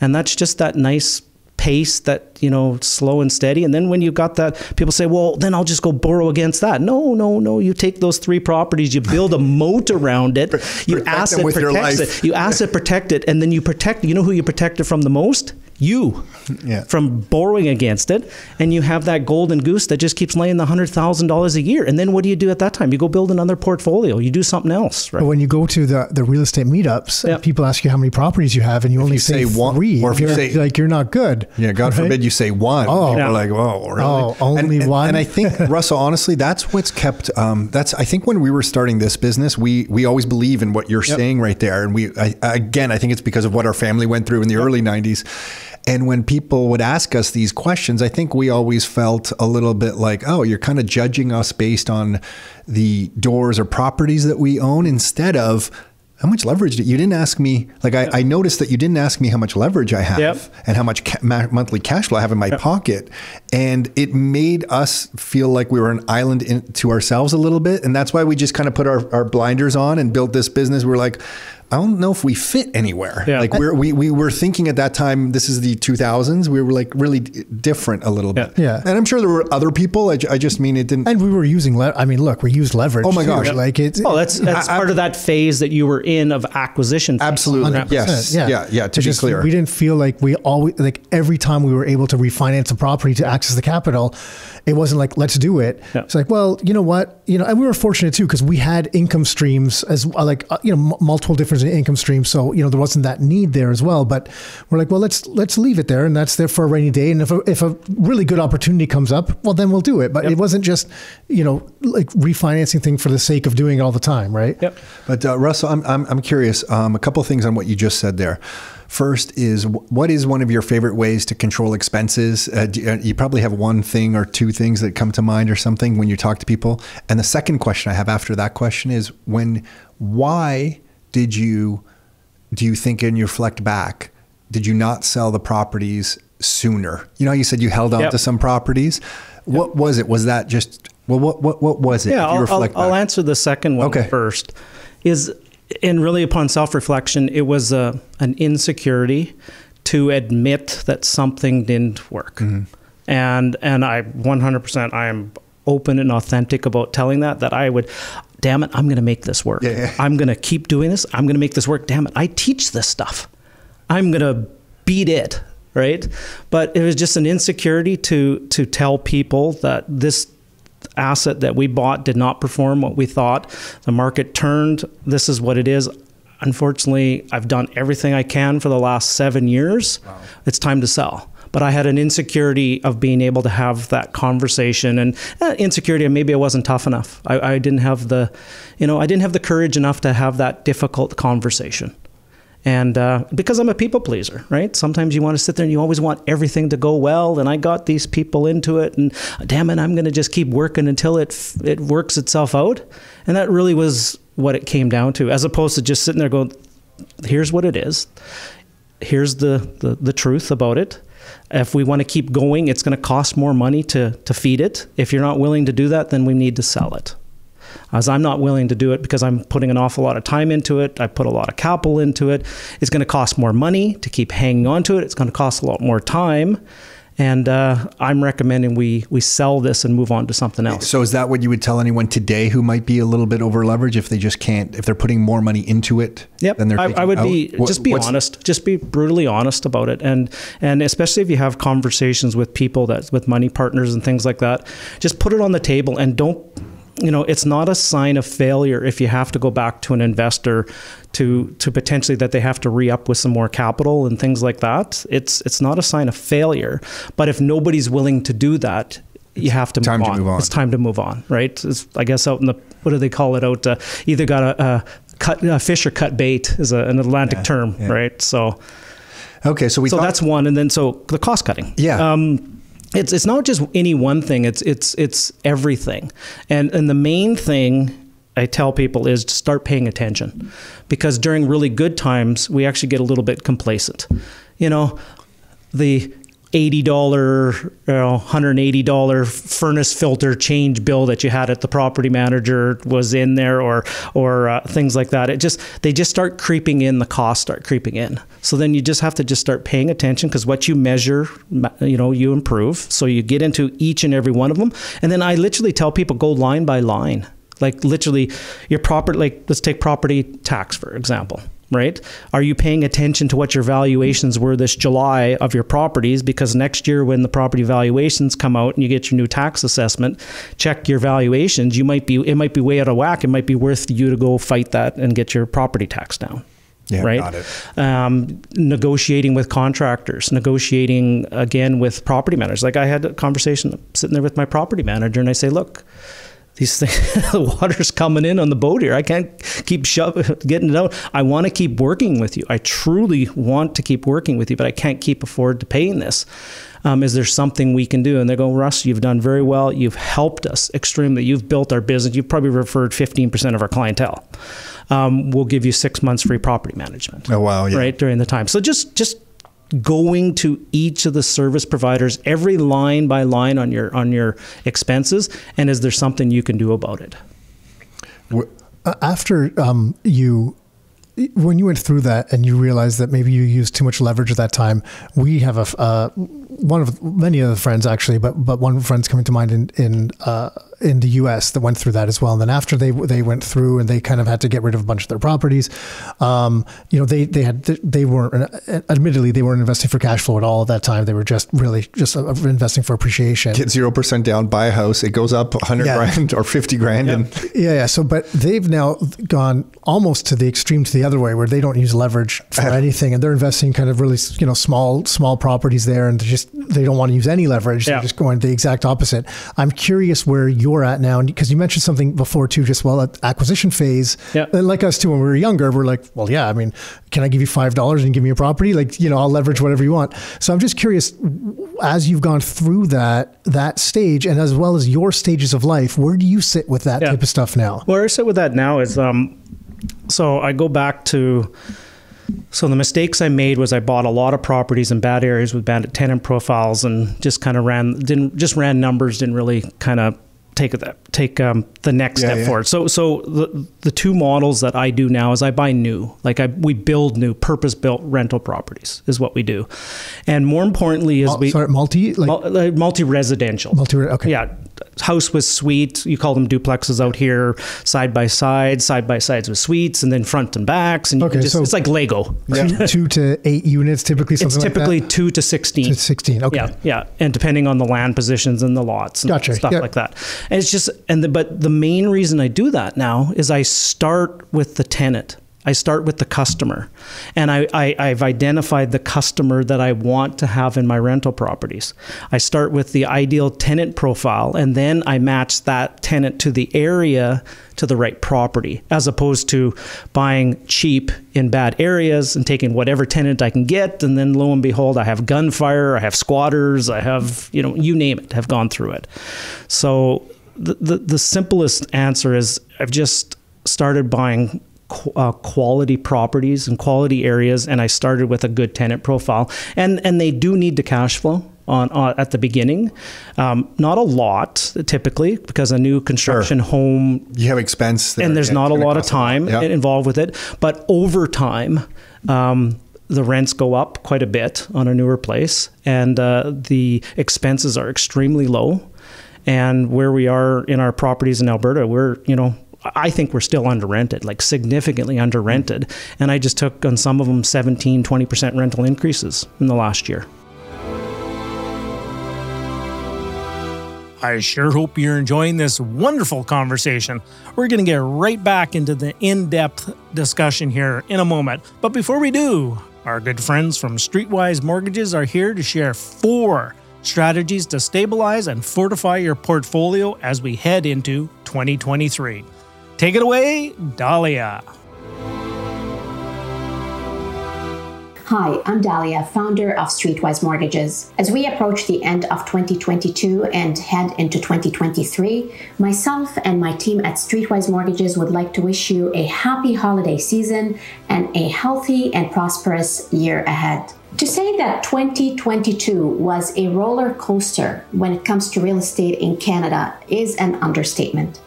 And that's just that nice pace that you know slow and steady. And then when you got that people say well then i'll just go borrow against that. No no no. You take those three properties you build a moat around it you Protect asset protect it. You asset protect it and then you protect you know who you protect it from the most you Yeah. from borrowing against it and you have that golden goose that just keeps laying the hundred thousand dollars a year and then what do you do at that time you go build another portfolio you do something else right But when you go to the, the real estate meetups, Yep. people ask you how many properties you have, and you only you say, say one- three, or if you you're, say- like you're not good. Yeah, God right? forbid you say one. Oh. People Yeah. like, whoa, really? Oh, only and, and- one? And I think Russell, honestly, that's what's kept. Um, that's I think when we were starting this business, we we always believe in what you're saying right there, and we I, again, I think it's because of what our family went through in the early '90s. And when people would ask us these questions, I think we always felt a little bit like, oh, you're kind of judging us based on the doors or properties that we own instead of how much leverage did you didn't ask me like I, I noticed that you didn't ask me how much leverage I have Yep. and how much ca- ma- monthly cash flow I have in my pocket. And it made us feel like we were an island in, to ourselves a little bit. And that's why we just kind of put our, our blinders on and built this business. We're like, I don't know if we fit anywhere. Yeah. Like we're, we, we were thinking at that time, this is the 2000s. We were like really different a little bit. Yeah. And I'm sure there were other people. I, I just mean it didn't. And we were using, le- I mean, look, we used leverage. Oh my too. gosh. Like it's, Oh, that's that's I- I- part of that phase that you were in of acquisition. phase. Absolutely. 100%, Yes. Yeah. Yeah. To It's be just clear. we didn't feel like we always like every time we were able to refinance a property to access the capital, it wasn't like let's do it. Yeah. It's like, well, you know what, you know, and we were fortunate too because we had income streams as uh, like uh, you know m- multiple different income streams, so you know there wasn't that need there as well. But we're like, well, let's let's leave it there, and that's there for a rainy day. And if a, if a really good opportunity comes up, well, then we'll do it. But it wasn't just you know like refinancing thing for the sake of doing it all the time, right? Yep. But uh, Russell, I'm, I'm, I'm curious. Um, a couple of things on what you just said there. First is what is one of your favorite ways to control expenses? Uh, do, uh, you probably have one thing or two things that come to mind or something when you talk to people. And the second question I have after that question is when why did you do you think and you reflect back did you not sell the properties sooner? You know, you said you held on Yep. to some properties. What was it? Was that just well? What what what was it? Yeah, if you I'll, reflect I'll, I'll answer the second one Okay. first. Is and really upon self-reflection, it was a, an insecurity to admit that something didn't work, Mm-hmm. and and I 100% I am open and authentic about telling that that I would. Damn it! I'm going to make this work. Yeah, yeah. I'm going to keep doing this. I'm going to make this work. Damn it! I teach this stuff. I'm going to beat it, right? But it was just an insecurity to to tell people that this asset that we bought did not perform what we thought. The market turned. This is what it is. Unfortunately, I've done everything I can for the last seven years. It's time to sell. But I had an insecurity of being able to have that conversation and uh, insecurity. and Maybe I wasn't tough enough. I, I didn't have the, you know, I didn't have the courage enough to have that difficult conversation. And uh, because I'm a people pleaser, right? Sometimes you want to sit there and you always want everything to go well. And I got these people into it, and damn it, I'm going to just keep working until it it works itself out. And that really was what it came down to, as opposed to just sitting there going, "Here's what it is. Here's the the, the truth about it." If we want to keep going, it's going to cost more money to, to feed it. If you're not willing to do that, then we need to sell it as I'm not willing to do it because I'm putting an awful lot of time into it. I put a lot of capital into it. It's going to cost more money to keep hanging on to it. It's going to cost a lot more time. And uh, I'm recommending we we sell this and move on to something else. So is that what you would tell anyone today who might be a little bit over leveraged if they just can't if they're putting more money into it? Yep, Than they're I, I would be? What- just be honest, just be brutally honest about it, and and especially if you have conversations with people that with money partners and things like that, just put it on the table and don't. You know, it's not a sign of failure if you have to go back to an investor to to potentially that they have to re up with some more capital and things like that. It's it's not a sign of failure, but if nobody's willing to do that, you have to, time move, to on. move on. It's time to move on, right? It's, I guess out in the what do they call it out? Uh, either got a, a cut a fish or cut bait is a, an Atlantic term, yeah. right? So Okay, so we so thought- that's one, and then so the cost cutting. Yeah. Um, it's it's not just any one thing. It's it's it's everything, and and the main thing I tell people is to start paying attention, because during really good times we actually get a little bit complacent. You know, the eighty dollar, you know, hundred eighty dollar furnace filter change bill that you had at the property manager was in there, or or uh, things like that. It just they just start creeping in. The costs start creeping in. So then you just have to just start paying attention because what you measure, you know, you improve. So you get into each and every one of them, and then I literally tell people go line by line. Like literally, your property. Like let's take property tax for example right? Are you paying attention to what your valuations were this July of your properties? Because next year, when the property valuations come out and you get your new tax assessment, check your valuations. You might be it might be way out of whack. It might be worth you to go fight that and get your property tax down. Yeah, right. got it. Um, negotiating with contractors, negotiating again with property managers. Like I had a conversation sitting there with my property manager, and I say, look these things, the water's coming in on the boat here. I can't keep shoving, getting it out. I want to keep working with you. I truly want to keep working with you, but I can't keep afford to paying this. Um, is there something we can do? And they go, Russ, you've done very well. You've helped us extremely. You've built our business. You've probably referred 15% of our clientele. Um, we'll give you six months free property management. Oh wow! Yeah. Right during the time. So just just going to each of the service providers every line by line on your on your expenses and is there something you can do about it? Uh, after um, you when you went through that and you realized that maybe you used too much leverage at that time, we have a uh, one of many of the friends actually, but but one friend's coming to mind in in uh, in the U.S. that went through that as well. And then after they they went through and they kind of had to get rid of a bunch of their properties, um, you know, they they had they weren't admittedly they weren't investing for cash flow at all at that time. They were just really just uh, investing for appreciation. Get zero percent down, buy a house, it goes up hundred yeah. grand or fifty grand, and yeah, yeah. So, but they've now gone almost to the extreme to the other way, where they don't use leverage for anything, and they're investing kind of really you know small small properties there, and just they don't want to use any leverage. Yeah. They're just going the exact opposite. I'm curious where you you're at now, because you mentioned something before too, just well, at acquisition phase. Yeah. Like us too, when we were younger, we're like, well, yeah, I mean, can I give you five dollars and give me a property? Like, you know, I'll leverage whatever you want. So I'm just curious, as you've gone through that that stage, and as well as your stages of life, where do you sit with that yeah. type of stuff now? Where I sit with that now is, um, so I go back to so the mistakes I made was I bought a lot of properties in bad areas with bad tenant profiles and just kind of ran didn't just ran numbers didn't really kind of take that take um, the next yeah, step yeah. forward. So so the the two models that I do now is I buy new, like I we build new purpose built rental properties is what we do, and more importantly is we sorry multi like multi residential multi okay yeah house with suite. You call them duplexes out here, side by side, side by sides with suites, and then front and backs. And okay, just, so it's like Lego. Yeah. two to eight units, typically. Something it's typically like two to sixteen. To sixteen. Okay. Yeah, yeah, and depending on the land positions and the lots and gotcha. stuff like that. And it's just and the, but the main reason I do that now is I start with the tenant. I start with the customer. And I, I, have identified the customer that I want to have in my rental properties. I start with the ideal tenant profile, and then I match that tenant to the area to the right property, as opposed to buying cheap in bad areas and taking whatever tenant I can get. And then lo and behold, I have gunfire, I have squatters, I have, you know, you name it, have gone through it. So the, the, the simplest answer is I've just started buying uh, quality properties and quality areas, and I started with a good tenant profile. And and they do need to cash flow on, on at the beginning, um, not a lot typically because a new construction sure. home you have expense there, and there's not a lot of time yeah. involved with it. But over time. Um, the rents go up quite a bit on a newer place, and uh, the expenses are extremely low. And where we are in our properties in Alberta, we're you know I think we're still under rented, like significantly under rented. And I just took on some of them 17, 20% rental increases in the last year. I sure hope you're enjoying this wonderful conversation. We're going to get right back into the in depth discussion here in a moment. But before we do, our good friends from Streetwise Mortgages are here to share four strategies to stabilize and fortify your portfolio as we head into 2023. Take it away, Dalia. Hi, I'm Dalia, founder of Streetwise Mortgages. As we approach the end of 2022 and head into 2023, myself and my team at Streetwise Mortgages would like to wish you a happy holiday season and a healthy and prosperous year ahead. To say that 2022 was a roller coaster when it comes to real estate in Canada is an understatement.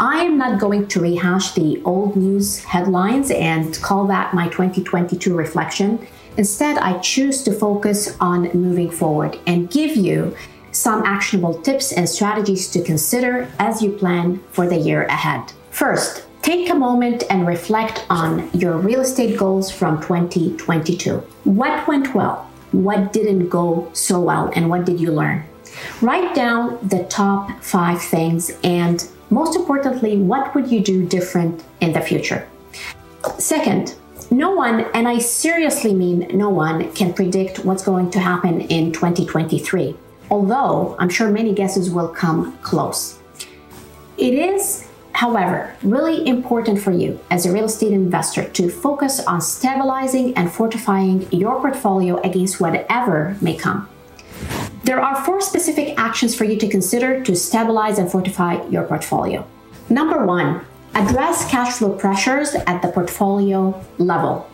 I am not going to rehash the old news headlines and call that my 2022 reflection. Instead, I choose to focus on moving forward and give you some actionable tips and strategies to consider as you plan for the year ahead. First, take a moment and reflect on your real estate goals from 2022. What went well? What didn't go so well? And what did you learn? Write down the top five things and most importantly, what would you do different in the future? Second, no one, and I seriously mean no one, can predict what's going to happen in 2023, although I'm sure many guesses will come close. It is, however, really important for you as a real estate investor to focus on stabilizing and fortifying your portfolio against whatever may come. There are four specific actions for you to consider to stabilize and fortify your portfolio. Number one, address cash flow pressures at the portfolio level.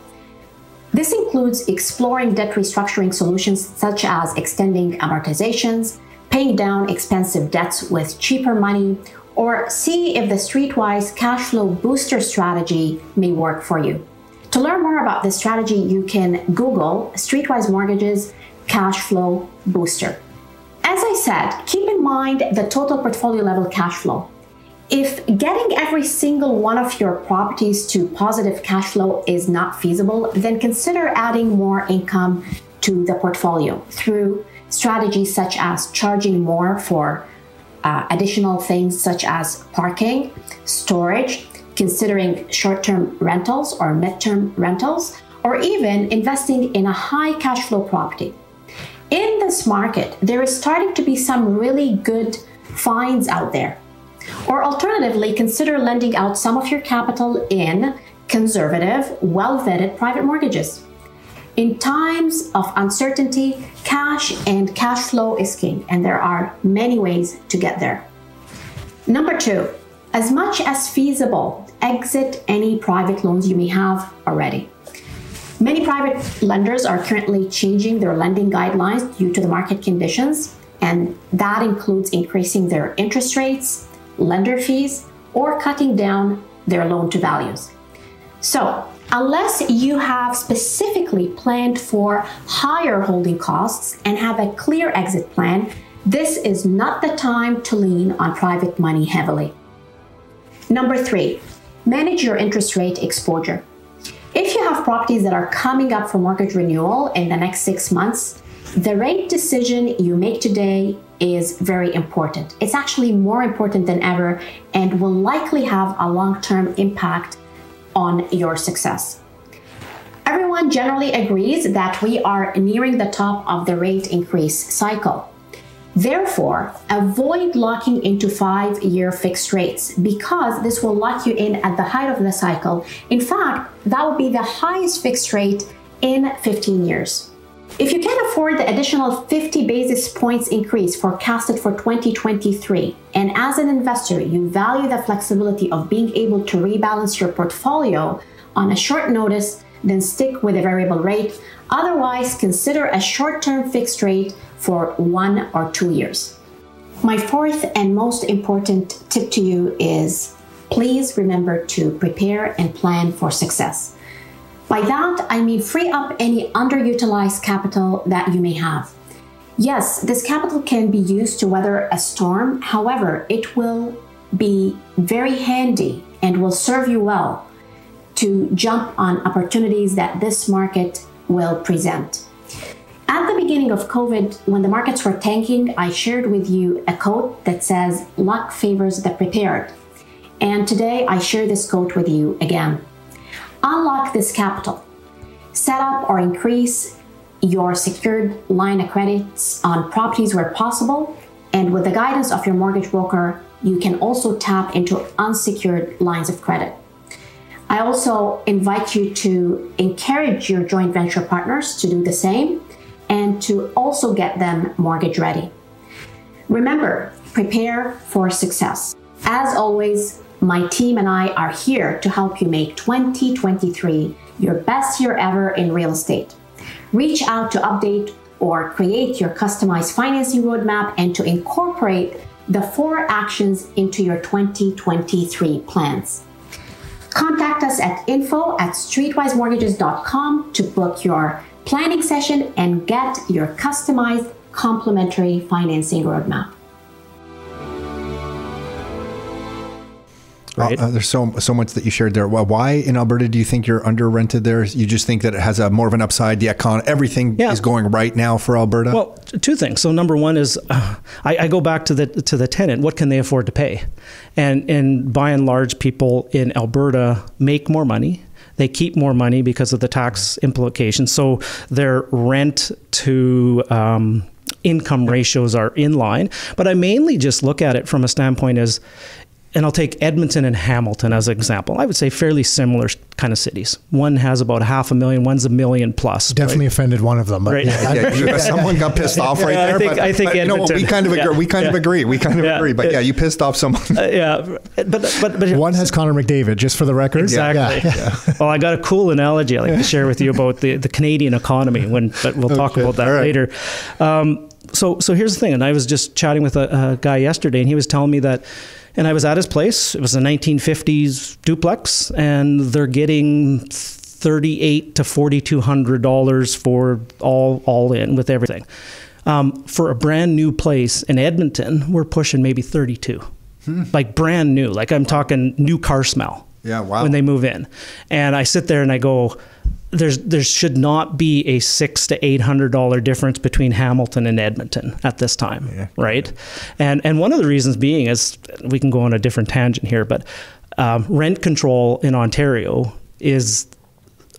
This includes exploring debt restructuring solutions such as extending amortizations, paying down expensive debts with cheaper money, or see if the Streetwise cash flow booster strategy may work for you. To learn more about this strategy, you can Google Streetwise Mortgages Cash Flow Booster. As I said, keep in mind the total portfolio level cash flow. If getting every single one of your properties to positive cash flow is not feasible, then consider adding more income to the portfolio through strategies such as charging more for uh, additional things such as parking, storage, considering short term rentals or mid term rentals, or even investing in a high cash flow property in this market, there is starting to be some really good finds out there. Or alternatively, consider lending out some of your capital in conservative, well vetted private mortgages. In times of uncertainty, cash and cash flow is king, and there are many ways to get there. Number two, as much as feasible, exit any private loans you may have already. Many private lenders are currently changing their lending guidelines due to the market conditions, and that includes increasing their interest rates, lender fees, or cutting down their loan to values. So, unless you have specifically planned for higher holding costs and have a clear exit plan, this is not the time to lean on private money heavily. Number three, manage your interest rate exposure. If you have properties that are coming up for mortgage renewal in the next six months, the rate decision you make today is very important. It's actually more important than ever and will likely have a long term impact on your success. Everyone generally agrees that we are nearing the top of the rate increase cycle. Therefore, avoid locking into five year fixed rates because this will lock you in at the height of the cycle. In fact, that would be the highest fixed rate in 15 years. If you can afford the additional 50 basis points increase forecasted for 2023, and as an investor, you value the flexibility of being able to rebalance your portfolio on a short notice, then stick with a variable rate. Otherwise, consider a short term fixed rate for one or two years. My fourth and most important tip to you is please remember to prepare and plan for success. By that, I mean free up any underutilized capital that you may have. Yes, this capital can be used to weather a storm, however, it will be very handy and will serve you well to jump on opportunities that this market will present. At the beginning of COVID, when the markets were tanking, I shared with you a quote that says, Luck favors the prepared. And today I share this quote with you again. Unlock this capital. Set up or increase your secured line of credits on properties where possible. And with the guidance of your mortgage broker, you can also tap into unsecured lines of credit. I also invite you to encourage your joint venture partners to do the same and to also get them mortgage ready. Remember, prepare for success. As always, my team and I are here to help you make 2023 your best year ever in real estate. Reach out to update or create your customized financing roadmap and to incorporate the four actions into your 2023 plans. Contact us at info at streetwisemortgages.com to book your planning session and get your customized complimentary financing roadmap. Right. Uh, there's so so much that you shared there. Well, why in Alberta do you think you're under rented there? You just think that it has a more of an upside. The econ, everything yeah. is going right now for Alberta. Well, two things. So number one is, uh, I, I, go back to the to the tenant. What can they afford to pay? And and by and large, people in Alberta make more money. They keep more money because of the tax implications. So their rent to um, income ratios are in line. But I mainly just look at it from a standpoint as and I'll take Edmonton and Hamilton as an example. I would say fairly similar kind of cities. One has about half a million, one's a million plus. Definitely right? offended one of them. right. Yeah, yeah, someone got pissed off right yeah, there. I think, but, I think but, no, we kind of agree. We kind of agree. We kind of agree. But yeah, you pissed off someone. Uh, yeah, but, but but one has Connor McDavid, just for the record. Exactly. well, I got a cool analogy I like to share with you about the, the Canadian economy. When, but we'll talk okay. about that right. later. Um, so so here's the thing, and I was just chatting with a, a guy yesterday, and he was telling me that and I was at his place. It was a 1950s duplex, and they're getting thirty-eight to forty-two hundred dollars for all all in with everything. Um, for a brand new place in Edmonton, we're pushing maybe thirty-two, hmm. like brand new. Like I'm talking new car smell. Yeah, wow. When they move in, and I sit there and I go, there's there should not be a six to eight hundred dollar difference between Hamilton and Edmonton at this time, yeah. right? And and one of the reasons being is we can go on a different tangent here, but um, rent control in Ontario is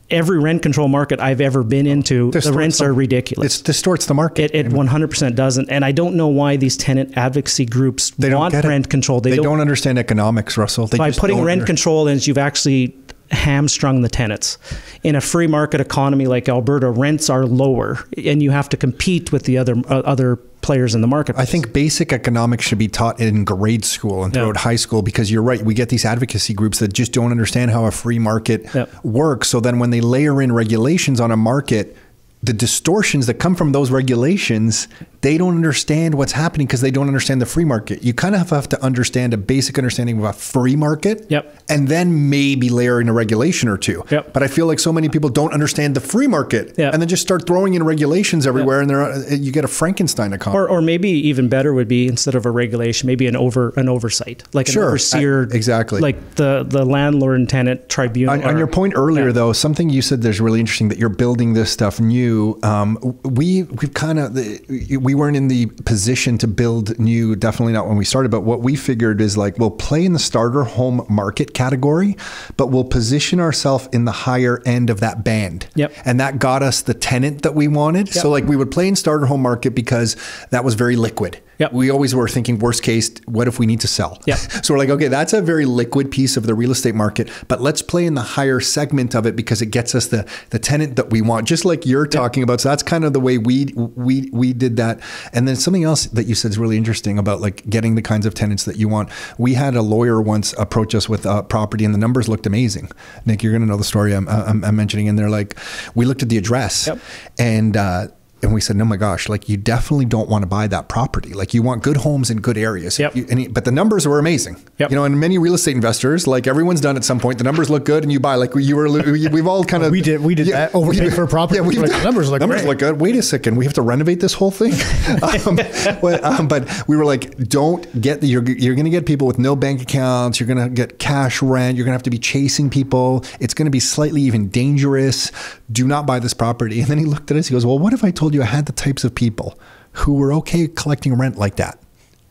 every rent control market I've ever been into, distorts the rents the, are ridiculous. It distorts the market. It, it 100% doesn't. And I don't know why these tenant advocacy groups they want rent control. They, they don't, don't, understand economics, Russell. They by putting rent under- control in, you've actually hamstrung the tenants. In a free market economy like Alberta, rents are lower, and you have to compete with the other uh, other players in the market. I think basic economics should be taught in grade school and throughout yeah. high school because you're right. We get these advocacy groups that just don't understand how a free market yeah. works. So then when they layer in regulations on a market, the distortions that come from those regulations, they don't understand what's happening because they don't understand the free market. You kind of have to understand a basic understanding of a free market, yep. and then maybe layer in a regulation or two. Yep. But I feel like so many people don't understand the free market, yep. and then just start throwing in regulations everywhere, and uh, you get a Frankenstein economy. Or, or maybe even better would be instead of a regulation, maybe an over an oversight, like sure. an overseer, I, exactly, like the the landlord and tenant tribunal. On, on your point earlier, yeah. though, something you said there's really interesting that you're building this stuff new um, we we've kind of we weren't in the position to build new. Definitely not when we started. But what we figured is like we'll play in the starter home market category, but we'll position ourselves in the higher end of that band. Yep. And that got us the tenant that we wanted. Yep. So like we would play in starter home market because that was very liquid. Yep. We always were thinking worst case, what if we need to sell? Yep. So we're like, okay, that's a very liquid piece of the real estate market, but let's play in the higher segment of it because it gets us the the tenant that we want, just like you're talking yep. about. So that's kind of the way we we we did that. And then something else that you said is really interesting about like getting the kinds of tenants that you want. We had a lawyer once approach us with a property, and the numbers looked amazing. Nick, you're going to know the story I'm, I'm, I'm mentioning, and they're like, we looked at the address, and. Uh, and we said, "Oh my gosh! Like you definitely don't want to buy that property. Like you want good homes in good areas. Yep. You, he, but the numbers were amazing. Yep. You know, and many real estate investors, like everyone's done at some point, the numbers look good, and you buy. Like you were, we've all kind of we did we did yeah, that overpaid for a property. Yeah, we like, numbers look numbers great. look good. Wait a second, we have to renovate this whole thing. um, but, um, but, we were like, don't get the, you're you're going to get people with no bank accounts. You're going to get cash rent. You're going to have to be chasing people. It's going to be slightly even dangerous. Do not buy this property. And then he looked at us. He goes, well, what if I told you I had the types of people who were okay collecting rent like that.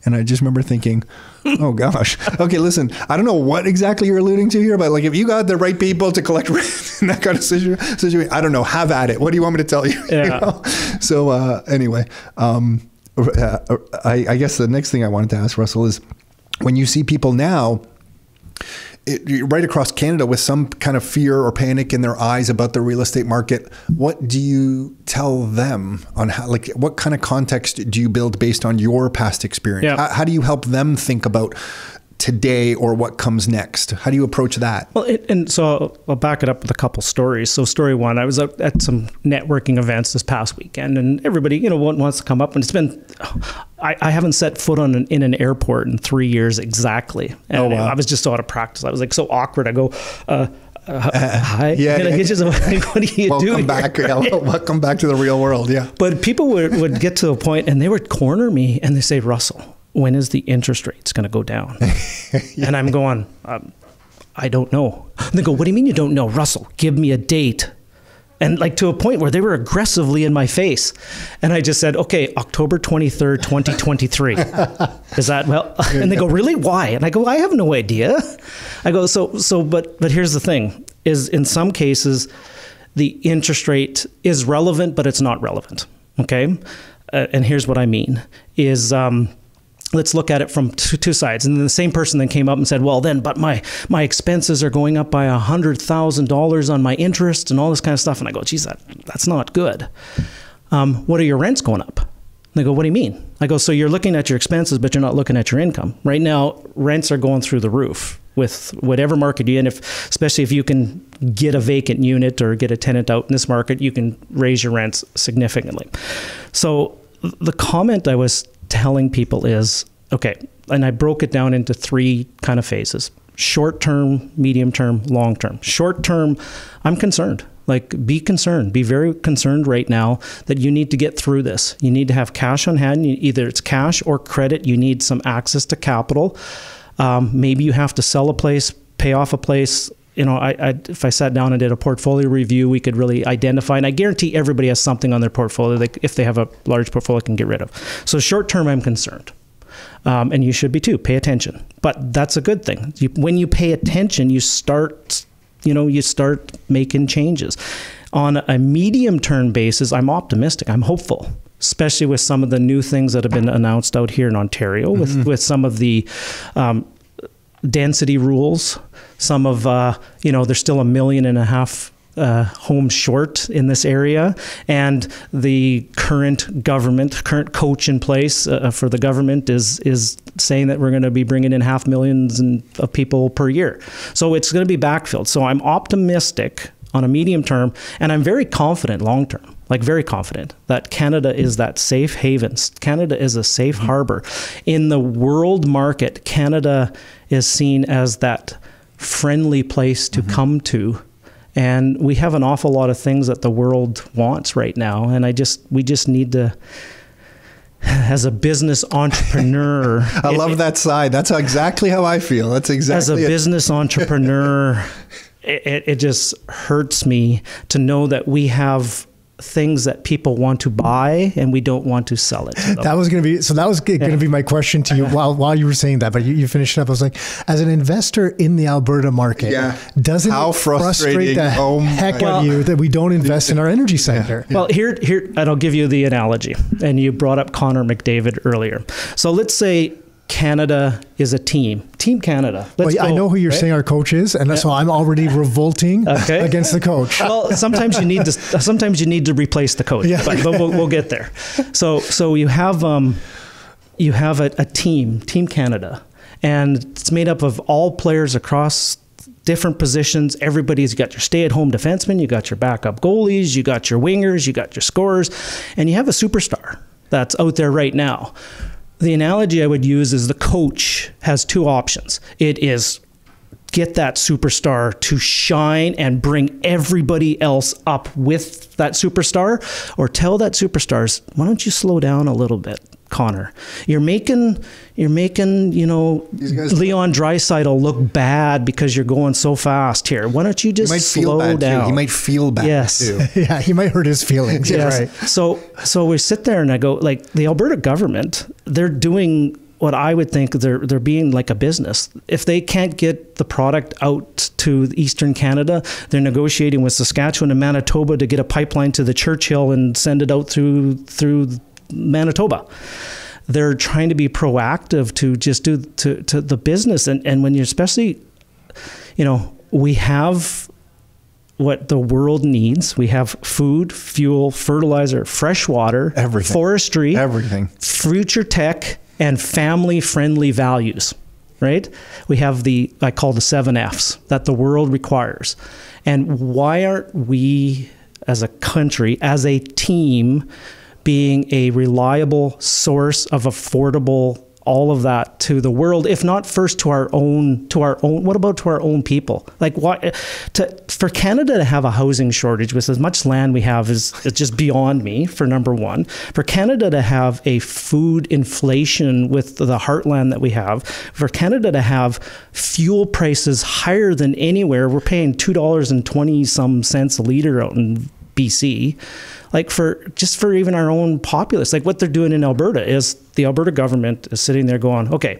And I just remember thinking, oh gosh. Okay, listen, I don't know what exactly you're alluding to here, but like if you got the right people to collect rent in that kind of situation, I don't know, have at it. What do you want me to tell you? Yeah. you know? So uh, anyway, um, uh, I, I guess the next thing I wanted to ask Russell is when you see people now, it, right across Canada with some kind of fear or panic in their eyes about the real estate market. What do you tell them on how, like, what kind of context do you build based on your past experience? Yeah. How, how do you help them think about today or what comes next? How do you approach that? Well, it, and so I'll back it up with a couple stories. So, story one, I was out at some networking events this past weekend, and everybody, you know, wants to come up, and it's been, I, I haven't set foot on an, in an airport in three years exactly. And Oh, wow. I was just out of practice. I was like so awkward. I go, uh, uh, hi. yeah, yeah. just like, what do you Welcome do? back. yeah, welcome back to the real world. Yeah. But people would, would get to a point and they would corner me and they say, Russell, when is the interest rates going to go down? And I'm going, um, I don't know. And they go, What do you mean you don't know? Russell, give me a date. And like to a point where they were aggressively in my face. And I just said, Okay, October 23rd, 2023. Is that well? And they go, Really? Why? And I go, I have no idea. I go, So, so, but, but here's the thing is in some cases, the interest rate is relevant, but it's not relevant. Okay, uh, and here's what I mean: is um, let's look at it from two, sides. And then the same person then came up and said, "Well, then, but my my expenses are going up by hundred thousand dollars on my interest and all this kind of stuff." And I go, "Geez, that that's not good. Um, what are your rents going up?" And they go, "What do you mean?" I go, "So you're looking at your expenses, but you're not looking at your income. Right now, rents are going through the roof." With whatever market you're in, if especially if you can get a vacant unit or get a tenant out in this market, you can raise your rents significantly. So the comment I was telling people is okay, and I broke it down into three kind of phases short term, medium term, long term. Short term, I'm concerned. Like, be concerned. Be very concerned right now that you need to get through this. You need to have cash on hand. Either it's cash or credit. You need some access to capital. Um, maybe you have to sell a place, pay off a place. You know, I, I, if I sat down and did a portfolio review, we could really identify. And I guarantee everybody has something on their portfolio that if they have a large portfolio, can get rid of. So short term, I'm concerned. Um, and you should be too. Pay attention. But that's a good thing. You, when you pay attention, you start, you know, you start making changes. On a medium term basis, I'm optimistic. I'm hopeful, especially with some of the new things that have been announced out here in Ontario, with with some of the um, density rules. Some of, uh, you know, there's still a million and a half uh, homes short in this area, and the current government, current coach in place uh, for the government is is saying that we're going to be bringing in half millions and, of people per year. So it's going to be backfilled. So I'm optimistic on a medium term, and I'm very confident long term. Like very confident that Canada is that safe haven. Canada is a safe harbor. In the world market, Canada is seen as that friendly place to mm-hmm. come to and we have an awful lot of things that the world wants right now and i just we just need to as a business entrepreneur I love that side. That's exactly how I feel. That's exactly as a it. business entrepreneur it, it, it just hurts me to know that we have things that people want to buy and we don't want to sell it to. That was going to be so. That was going to be my question to you while while you were saying that. But you, you finished up. I was like, as an investor in the Alberta market, Yeah. doesn't How it frustrate frustrating. the Oh my heck out of you that we don't invest in our energy sector? Well, here, here, and I'll give you the analogy. And you brought up Connor McDavid earlier. So let's say Canada is a team, Team Canada. Well, I know who you're right? saying our coach is, and so I'm already revolting Okay. against the coach. Well, sometimes you need to. Sometimes you need to replace the coach, Yeah. but, but we'll, we'll get there. So, so you have um, you have a, a team, Team Canada, and it's made up of all players across different positions. Everybody's got your stay-at-home defenseman, you got your backup goalies, you got your wingers, you got your scorers, and you have a superstar that's out there right now. The analogy I would use is the coach has two options. It is get that superstar to shine and bring everybody else up with that superstar or tell that superstars why don't you slow down a little bit Connor you're making you're making you know Leon Draisaitl look bad because you're going so fast here why don't you He just might feel slow bad down too. He might feel bad Yes. too. yeah, he might hurt his feelings. Yeah, Yes. right. So so we sit there and I go like the Alberta government, they're doing what I would think they're they're being like a business. If they can't get the product out to Eastern Canada, they're negotiating with Saskatchewan and Manitoba to get a pipeline to the Churchill and send it out through through Manitoba. They're trying to be proactive to just do to, to the business and, and when you're especially you know, we have what the world needs. We have food, fuel, fertilizer, fresh water, Everything. forestry, Everything. future tech, and family friendly values. right? We have the I call the seven Fs that the world requires, and why aren't we as a country, as a team, being a reliable source of affordable all of that to the world if not first to our own to our own what about to our own people? Like why to for canada to have a housing shortage with as much land we have is, is just beyond me for number one. For canada to have a food inflation with the heartland that we have for canada to have fuel prices higher than anywhere we're paying $2.20 some cents a liter out in bc like for just for even our own populace. Like what they're doing in alberta is the alberta government is sitting there going okay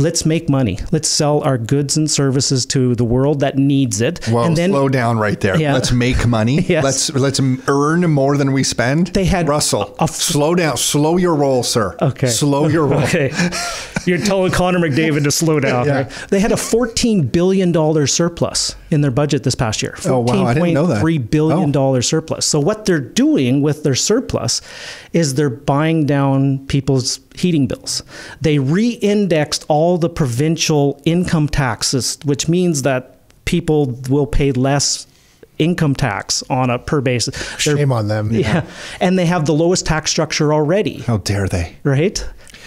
let's make money let's sell our goods and services to the world that needs it Well, and then slow down right there. Yeah. Let's make money. Yes. Let's let's earn more than we spend. They had Russell. a slow down. Slow your roll, sir. Okay. Slow your roll. Okay. You're telling Connor McDavid to slow down. Yeah. right? They had a $14 billion surplus in their budget this past year. Oh, wow. I didn't know that. $14.3 billion Oh. dollar surplus. So, what they're doing with their surplus is they're buying down people's heating bills. They re indexed all the provincial income taxes, which means that people will pay less income tax on a per basis. They're- Shame on them. Yeah. And they have the lowest tax structure already, How dare they? right?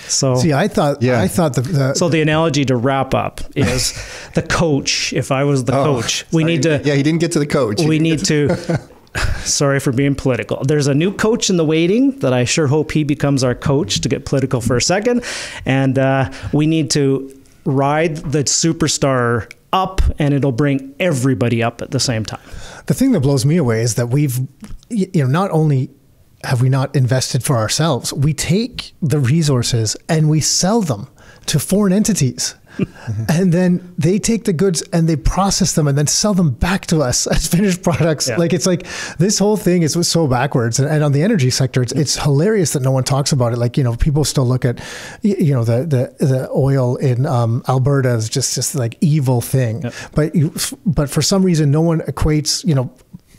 So See, I thought, Yeah. I thought the, the so the analogy to wrap up is the coach. If I was the Oh, coach, we need to Yeah, he didn't get to the coach. We need get to. Sorry for being political. There's a new coach in the waiting that I sure hope he becomes our coach to get political for a second, and uh, we need to ride the superstar up, and it'll bring everybody up at the same time. the thing that blows me away is that we've, you know, not only have we not invested for ourselves, we take the resources and we sell them to foreign entities. and then they take the goods and they process them and then sell them back to us as finished products. Yeah. Like it's like this whole thing is so backwards. And, and on the energy sector, it's, it's hilarious that no one talks about it. Like you know, people still look at you know the the, the oil in um, Alberta is just just like evil thing. But you, but for some reason, no one equates you know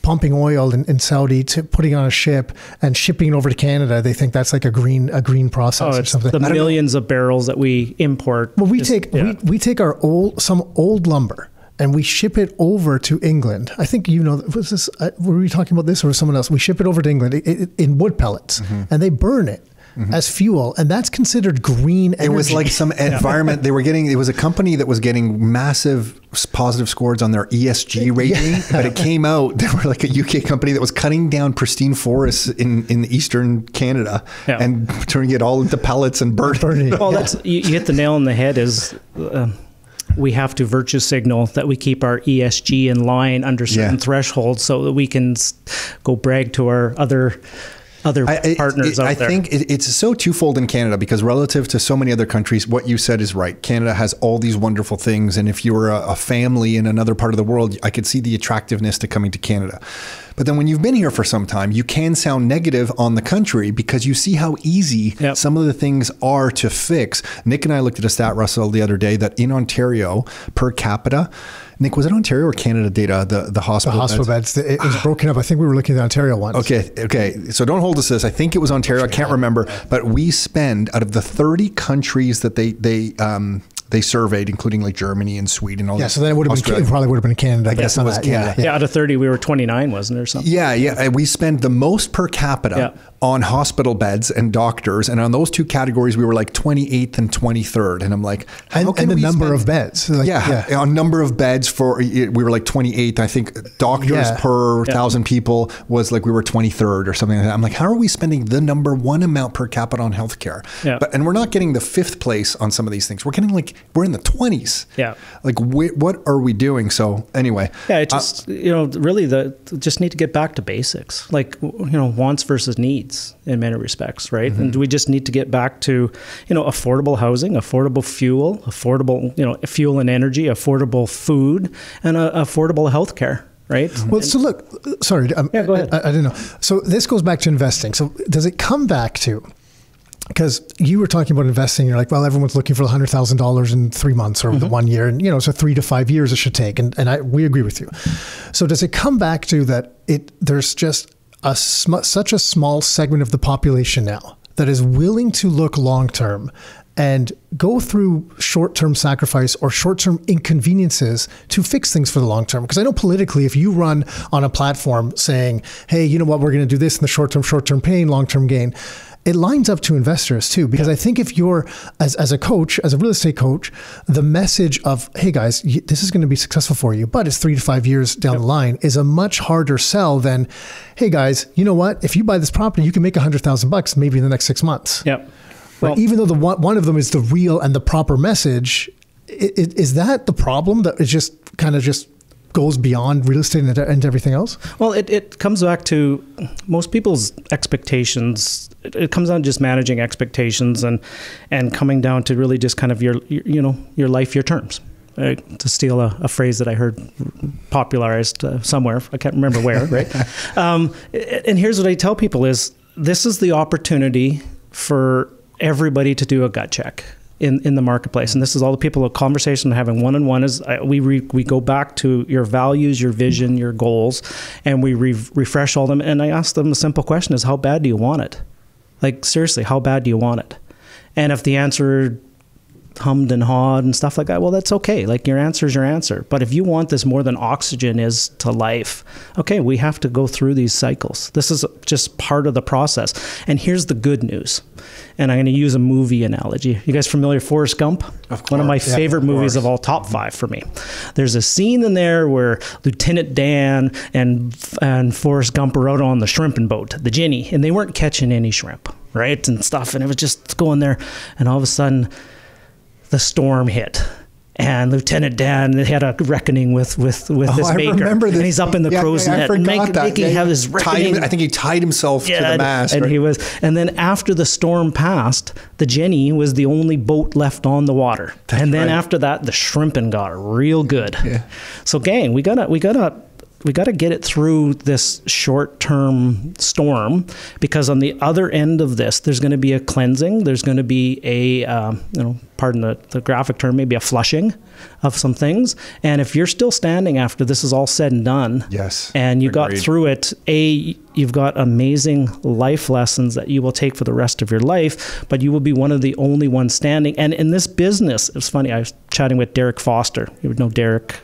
pumping oil in, in Saudi to putting on a ship and shipping it over to Canada. They think that's like a green a green process Oh, or something. the millions of barrels that we import. Well, we is- take yeah. we, we take our old some old lumber and we ship it over to England. I think you know was this uh, were we talking about this or someone else? We ship it over to England i i in wood pellets Mm-hmm. and they burn it as fuel, and that's considered green energy. It was like some environment they were getting. It was a company that was getting massive positive scores on their ESG rating, but it came out they were like a UK company that was cutting down pristine forests in in eastern Canada Yeah. and turning it all into pellets and burning. burning. Well, that's you, you hit the nail on the head. Is uh, we have to virtue signal that we keep our ESG in line under certain Yeah. thresholds, so that we can go brag to our other other I- partners it- I there. think it, it's so twofold in Canada because relative to so many other countries, what you said is right. Canada has all these wonderful things, and if you're a, a family in another part of the world, I could see the attractiveness to coming to Canada. But then when you've been here for some time, you can sound negative on the country because you see how easy Yep. some of the things are to fix. Nick and I looked at a stat, Russell, the other day that in Ontario, per capita, Nick, was it Ontario or Canada data? The the hospital the hospital hospital beds? beds. It was broken up. I think we were looking at Ontario one. Okay, okay. So don't hold us to this. I think it was Ontario. I can't remember, but we spend out of the 30 countries that they they um, they surveyed, including like Germany and Sweden. And all Yeah, these- so then it would have been Australia. it probably would have been Canada. I guess it was that. Canada. yeah, out of thirty, we were twenty nine, wasn't there? Something. Yeah, yeah. and We spend the most per capita Yeah. On hospital beds and doctors, and on those two categories, we were like 28th and 23rd. And I'm like, how And, can and the we number spend- of beds. Like, yeah, on number of beds for we were like 28th. I think doctors Yeah. per thousand people was like we were 23rd or something like that. I'm like, how are we spending the number one amount per capita on healthcare? Yeah. But and we're not getting the fifth place on some of these things. We're getting like we're in the 20s. Yeah. Like wh- what are we doing? So anyway, Yeah, it just uh, you know really the just need to get back to basics, like you know wants versus needs in many respects, right? Mm-hmm. And we just need to get back to you know affordable housing, affordable fuel, affordable you know fuel and energy, affordable food, and uh, affordable healthcare, right? Well, so look, sorry. Um, Yeah, go ahead. I, I didn't know. So this goes back to investing. So does it come back to? Because you were talking about investing, you're like, well, everyone's looking for hundred thousand dollars in three months or the one year, and you know, so three to five years it should take, and and I, we agree with you. So does it come back to that? It there's just a sm- such a small segment of the population now that is willing to look long term and go through short term sacrifice or short term inconveniences to fix things for the long term. Because I know politically, if you run on a platform saying, hey, you know what, we're going to do this in the short term, short term pain, long term gain, it lines up to investors too. Because I think if you're, as, as a coach, as a real estate coach, the message of, hey guys, this is going to be successful for you, but it's three to five years down yep. the line is a much harder sell than, hey guys, you know what? If you buy this property, you can make a hundred thousand bucks maybe in the next six months. Yep. Well, even though the one, one of them is the real and the proper message, is that the problem that it just kind of just goes beyond real estate and, and everything else? Well, it, it comes back to most people's expectations. It comes down to just managing expectations and and coming down to really just kind of your, your you know your life, your terms. Right? To steal a, a, phrase that I heard popularized uh, somewhere, I can't remember where. right? Um, and here's what I tell people: is this is the opportunity for everybody to do a gut check in, in the marketplace. And this is all the people, a conversation I'm having one on one is uh, we, re, we go back to your values, your vision, your goals, and we re- refresh all them. And I ask them a simple question is how bad do you want it? Like, seriously, how bad do you want it? And if the answer hummed and hawed and stuff like that, well, that's okay. Like your answer is your answer. But if you want this more than oxygen is to life, okay, we have to go through these cycles. This is just part of the process. And here's the good news. And I'm going to use a movie analogy. You guys familiar with Forrest Gump? Of course. One of my yeah, favorite of movies of all, top five for me. There's a scene in there where Lieutenant Dan and and Forrest Gump are out on the shrimping boat, the Jenny, and they weren't catching any shrimp, right? And stuff. And it was just going there. And all of a sudden, the storm hit and Lieutenant Dan had a reckoning with with with oh, his I maker, remember this. and he's up in the yeah, crow's yeah, net, and make, making yeah, have his reckoning. Him, I think he tied himself yeah, to the mast, and right? he was. And then after the storm passed, the Jenny was the only boat left on the water. That's and then right. after that, the shrimping got real good. Yeah. So, gang, we gotta we gotta we got to get it through this short-term storm because on the other end of this there's going to be a cleansing there's going to be a um, you know pardon the, the graphic term maybe a flushing of some things. And if you're still standing after this is all said and done yes and you Agreed. got through it a you've got amazing life lessons that you will take for the rest of your life but you will be one of the only ones standing. And in this business it's funny i was chatting with derek foster. You would know derek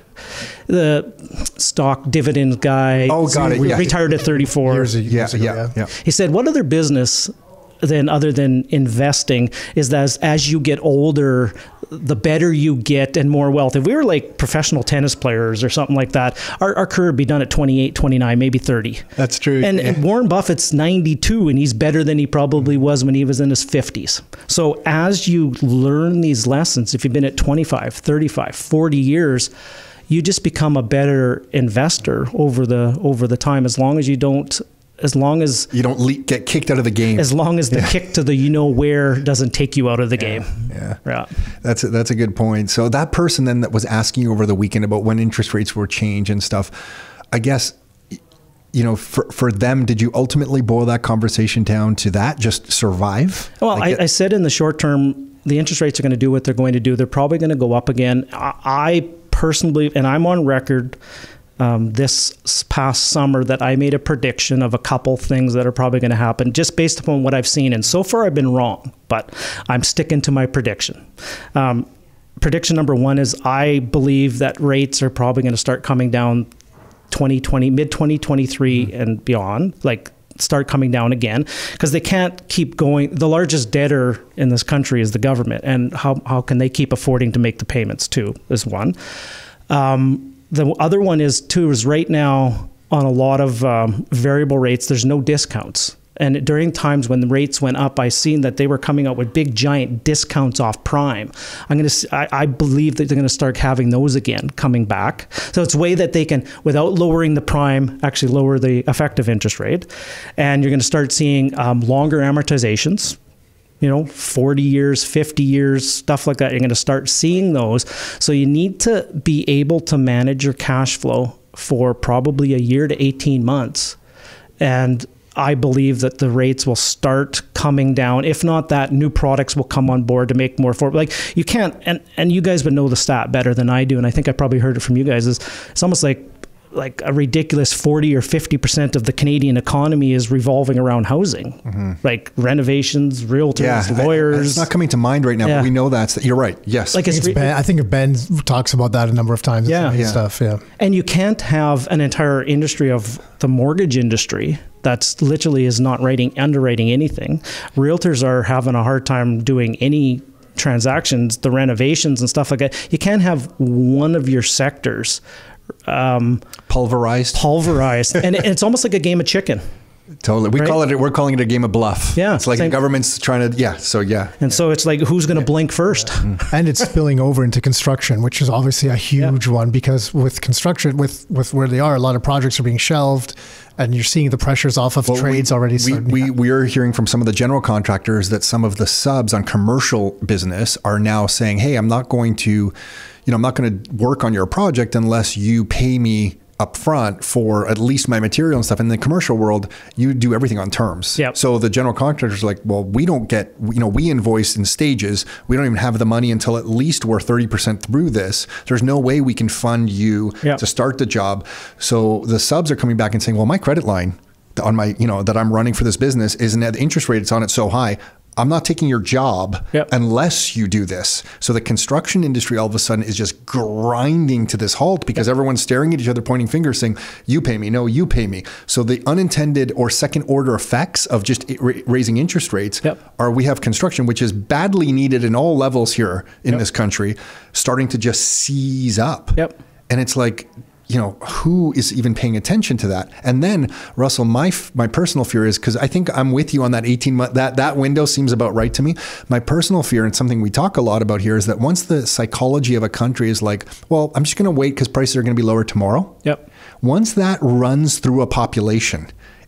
the stock dividend guy. Oh, got it. Yeah. Retired at 34. Years, years yeah, ago, yeah, yeah. He said, "What other business than other than investing is that as, as, you get older the better you get and more wealth if we were like professional tennis players or something like that our, our career would be done at 28 29 maybe 30 that's true and, yeah. and warren buffett's 92 and he's better than he probably mm-hmm. was when he was in his 50s so as you learn these lessons if you've been at 25 35 40 years you just become a better investor over the over the time as long as you don't as long as you don't le- get kicked out of the game. As long as the yeah. kick to the you know where doesn't take you out of the yeah. game. Yeah, yeah, that's a, that's a good point. So that person then that was asking you over the weekend about when interest rates were change and stuff, I guess. You know, for, for them, did you ultimately boil that conversation down to that? Just survive? Well, like I, I said in the short term, the interest rates are going to do what they're going to do. They're probably going to go up again. I, I personally, and I'm on record um, this past summer that I made a prediction of a couple things that are probably going to happen just based upon what I've seen. And so far, I've been wrong, but I'm sticking to my prediction. Um, prediction number one is I believe that rates are probably going to start coming down 2020, mid 2023 mm-hmm. and beyond. Like start coming down again because they can't keep going. The largest debtor in this country is the government, and how, how can they keep affording to make the payments too? Is one. Um, the other one is two is right now on a lot of um, variable rates. There's no discounts. And during times when the rates went up, I seen that they were coming out with big giant discounts off prime. I'm gonna, I, I believe that they're gonna start having those again coming back. So it's a way that they can, without lowering the prime, actually lower the effective interest rate, and you're gonna start seeing um, longer amortizations you know, 40 years, 50 years, stuff like that. You're going to start seeing those. So you need to be able to manage your cash flow for probably a year to 18 months. And I believe that the rates will start coming down. If not that, new products will come on board to make more for like you can't and and you guys would know the stat better than I do, and I think I probably heard it from you guys. Is it's almost like like a ridiculous 40 or 50% of the Canadian economy is revolving around housing, mm-hmm. like renovations, realtors. Yeah, I- lawyers. it's not coming to mind right now, Yeah. but we know that's. You're right. Yes. like it's, It's ben, I think Ben talks about that a number of times. Yeah. some of his Yeah. stuff. Yeah. And you can't have an entire industry of the mortgage industry that's literally is not writing underwriting anything. Realtors are having a hard time doing any transactions, the renovations and stuff like that. You can't have one of your sectors um, pulverized. pulverized, and it's almost like a game of chicken. Totally. We Right? call it. We're calling it a game of bluff. Yeah, It's like same. the government's trying to. Yeah. So yeah. And so it's like, who's going to blink first? and it's spilling over into construction, which is obviously a huge one because with construction, with with where they are, a lot of projects are being shelved, and you're seeing the pressures off of Well, trades we, already. We, starting. we, we are hearing from some of the general contractors that some of the subs on commercial business are now saying, "Hey, I'm not going to, you know, I'm not going to work on your project unless you pay me." Up front for at least my material and stuff in the commercial world you do everything on terms Yep. so the general contractors are like well we don't get you know we invoice in stages we don't even have the money until at least we're 30% through this there's no way we can fund you Yep. to start the job. So the subs are coming back and saying, well, my credit line on my, you know, that I'm running for this business isn't at the interest rate it's on it so high. I'm not taking your job Yep. unless you do this. So the construction industry all of a sudden is just grinding to this halt because everyone's staring at each other, pointing fingers, saying, "You pay me, no, you pay me." So the unintended or second order effects of just raising interest rates Yep. are we have construction, which is badly needed in all levels here in this country, starting to just seize up. Yep. And it's like, you know, who is even paying attention to that? And then Russell, my f- my personal fear is because I think I'm with you on that 18 month that that window seems about right to me. My personal fear and something we talk a lot about here is that once the psychology of a country is like, well, I'm just going to wait because prices are going to be lower tomorrow. Yep. Once that runs through a population.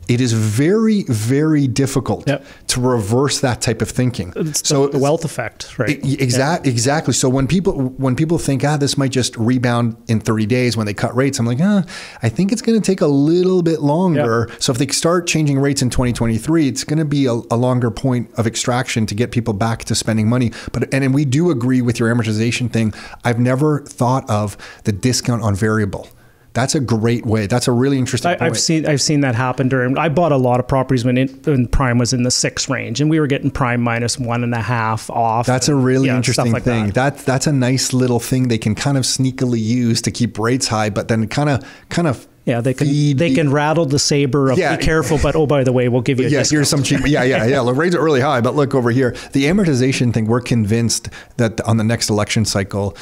It is very, very difficult Yep. to reverse that type of thinking. It's so the, the wealth effect, right? Exactly. Exactly. So when people when people think ah this might just rebound in 30 days when they cut rates, I'm like ah I think it's going to take a little bit longer. So if they start changing rates in 2023, it's going to be a, a longer point of extraction to get people back to spending money. But and, and we do agree with your amortization thing. I've never thought of the discount on variable. That's a great way. That's a really interesting. I. I've seen I've seen that happen during. I bought a lot of properties when, it, when prime was in the six range, and we were getting prime minus one and a half off. That's a really yeah, interesting like thing. That. That. that's a nice little thing they can kind of sneakily use to keep rates high, but then kind of kind of Yeah, they can feed they can rattle the saber of Yeah. be careful, but oh by the way, we'll give you a yeah, discount. here's some cheap. Yeah, yeah, yeah. Look, rates are really high, but look over here. The amortization thing. We're convinced that on the next election cycle,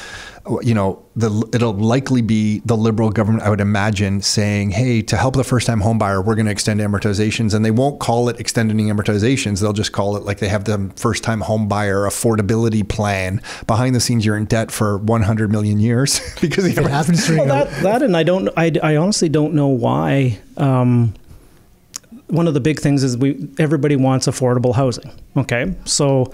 you know, the it'll likely be the liberal government. I would imagine saying, "Hey, to help the first-time home buyer, we're going to extend amortizations," and they won't call it extending amortizations. They'll just call it like they have the first-time home buyer affordability plan. Behind the scenes, you're in debt for 100 million years because the it happens during well, that that and I don't I, I honestly don't know why. Um, one of the big things is we everybody wants affordable housing. Okay, so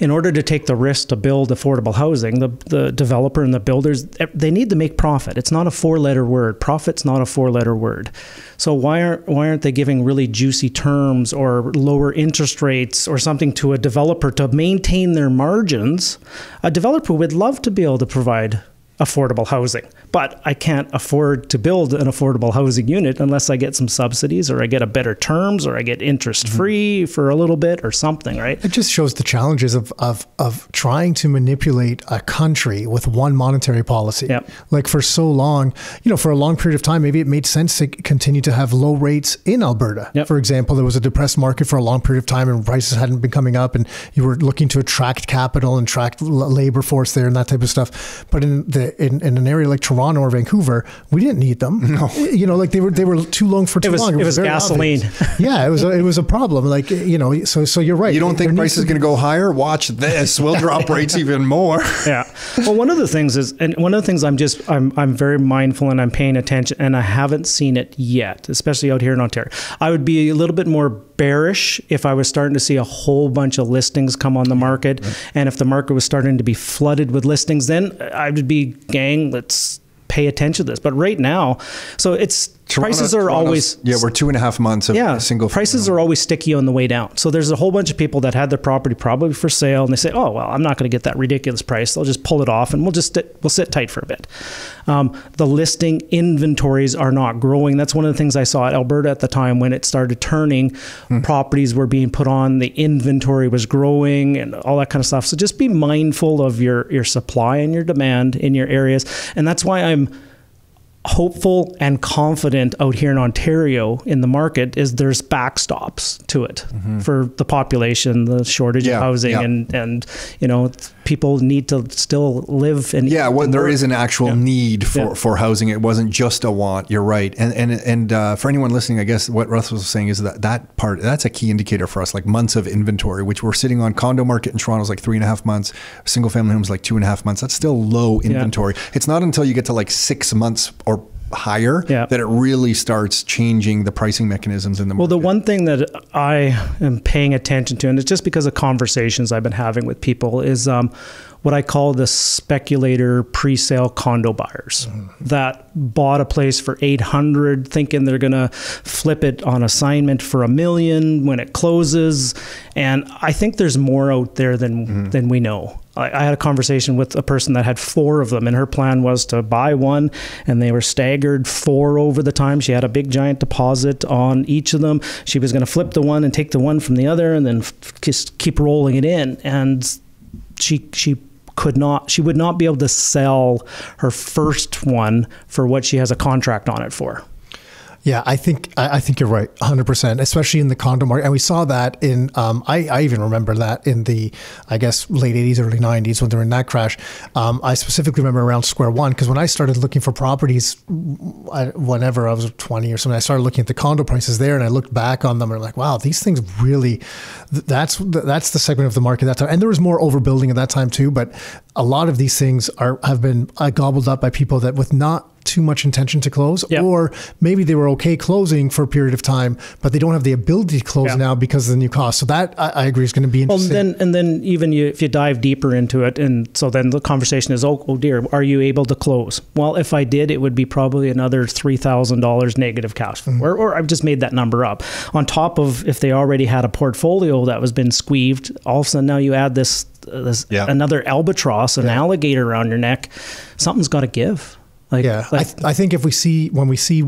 in order to take the risk to build affordable housing, the the developer and the builders eh, they need to make profit. It's not a four letter word. Profit's not a four letter word. So why aren't why aren't they giving really juicy terms or lower interest rates or something to a developer to maintain their margins? A developer would love to be able to provide affordable housing. But I can't afford to build an affordable housing unit unless I get some subsidies or I get a better terms or I get interest mm-hmm. free for a little bit or something, right? It just shows the challenges of, of, of trying to manipulate a country with one monetary policy. Yep. Like for so long, you know, for a long period of time, maybe it made sense to continue to have low rates in Alberta. Yep. For example, there was a depressed market for a long period of time and prices hadn't been coming up and you were looking to attract capital and attract labor force there and that type of stuff. But in the in, in an area like Toronto or Vancouver, we didn't need them. No. You know, like they were they were too long for too was- long. it was very gasoline. obvious. yeah, it was a, it was a problem. Like you know, so so you're right. You don't There think needs prices to is going to go higher? Watch this. We'll drop rates even more. yeah. Well, one of the things is, and one of the things I'm just, I'm, I'm very mindful and I'm paying attention, and I haven't seen it yet, especially out here in Ontario. I would be a little bit more bearish if I was starting to see a whole bunch of listings come on the market, and if the market was starting to be flooded with listings, then I would be, gang, let's pay attention to this. But right now, so it's prices are Toronto's- always yeah. We're two and a half months of yeah, single prices are always sticky on the way down. So there's a whole bunch of people that had their property probably for sale, and they say, "Oh, well, I'm not going to get that ridiculous price. They'll just pull it off, and we'll just sit, we'll sit tight for a bit." Um, the listing inventories are not growing. That's one of the things I saw at Alberta at the time when it started turning. Properties were being put on, the inventory was growing, and all that kind of stuff. So just be mindful of your your supply and your demand in your areas, and that's why I'm hopeful and confident out here in Ontario in the market is there's backstops to it mm-hmm. for the population, the shortage Yeah, of housing, yeah. and and you know people need to still live and Yeah, well, and there work. is an actual need for, Yeah. for housing. It wasn't just a want. You're right. And and and uh, for anyone listening, I guess what Russ was saying is that that part that's a key indicator for us, like months of inventory, which we're sitting on. Condo market in Toronto is like three and a half months. Single family homes like two and a half months. That's still low inventory. It's not until you get to like six months or higher Yeah. that it really starts changing the pricing mechanisms in the market. Well, the one thing that I am paying attention to, and it's just because of conversations I've been having with people, is um, what I call the speculator pre-sale condo buyers that bought a place for 800 thinking they're going to flip it on assignment for a million when it closes. And I think there's more out there than, than we know. I, I had a conversation with a person that had four of them, and her plan was to buy one, and they were staggered four over the time. She had a big giant deposit on each of them. She was going to flip the one and take the one from the other, and then just keep rolling it in. And she she could not she would not be able to sell her first one for what she has a contract on it for. Yeah, I think I, think you're right, 100, percent especially in the condo market, and we saw that in. Um, I, I even remember that in the, I guess, late 80s, early 90s when they were in that crash. Um, I specifically remember around Square One because when I started looking for properties, I, whenever I was 20 or something, I started looking at the condo prices there, and I looked back on them and I'm like, wow, these things really. th- That's that's the segment of the market that time, and there was more overbuilding at that time too. But a lot of these things are have been uh, gobbled up by people that with not too much intention to close, Yeah. or maybe they were okay closing for a period of time, but they don't have the ability to close Yeah. now because of the new cost. So that I, I agree is going to be Well, interesting. then and then even you, if you dive deeper into it, and so then the conversation is, oh, oh dear, are you able to close? Well, if I did, it would be probably another three thousand dollars negative cash flow, or, or I've just made that number up. On top of if they already had a portfolio that was been squeezed, all of a sudden now you add this, uh, this Yeah. another albatross, an alligator around your neck. Something's got to give. Like, yeah, I, th- I think if we see when we see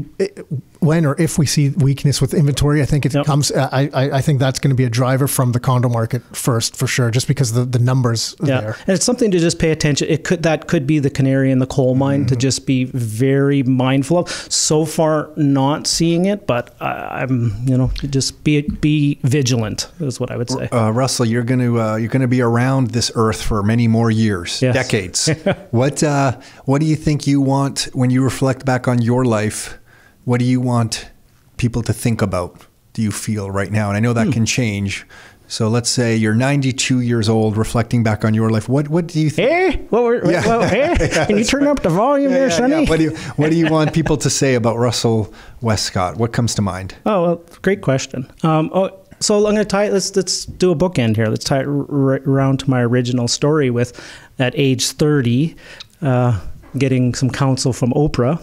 when or if we see weakness with inventory, I think it Yep. comes. I, I I think that's going to be a driver from the condo market first for sure, just because the the numbers Yeah, there. and it's something to just pay attention. It could that could be the canary in the coal mine Mm-hmm. to just be very mindful of. So far, not seeing it, but I, I'm you know just be be vigilant is what I would say. uh, Russell, you're going to uh, you're going to be around this earth for many more years, Yes. decades. what uh, what do you think you want when you reflect back on your life? What do you want people to think about? Do you feel right now? And I know Hmm. that can change. So let's say you're 92 years old, reflecting back on your life. What what do you think? Hey, what were, Yeah. what- hey, can you turn up the volume there, Sonny? What do you what do you want people to say about Russell Westcott? What comes to mind? Oh, well, great question. Um, oh, so I'm going to tie. Let's let's do a bookend here. Let's tie it around to my original story with, at age 30, uh, getting some counsel from Oprah,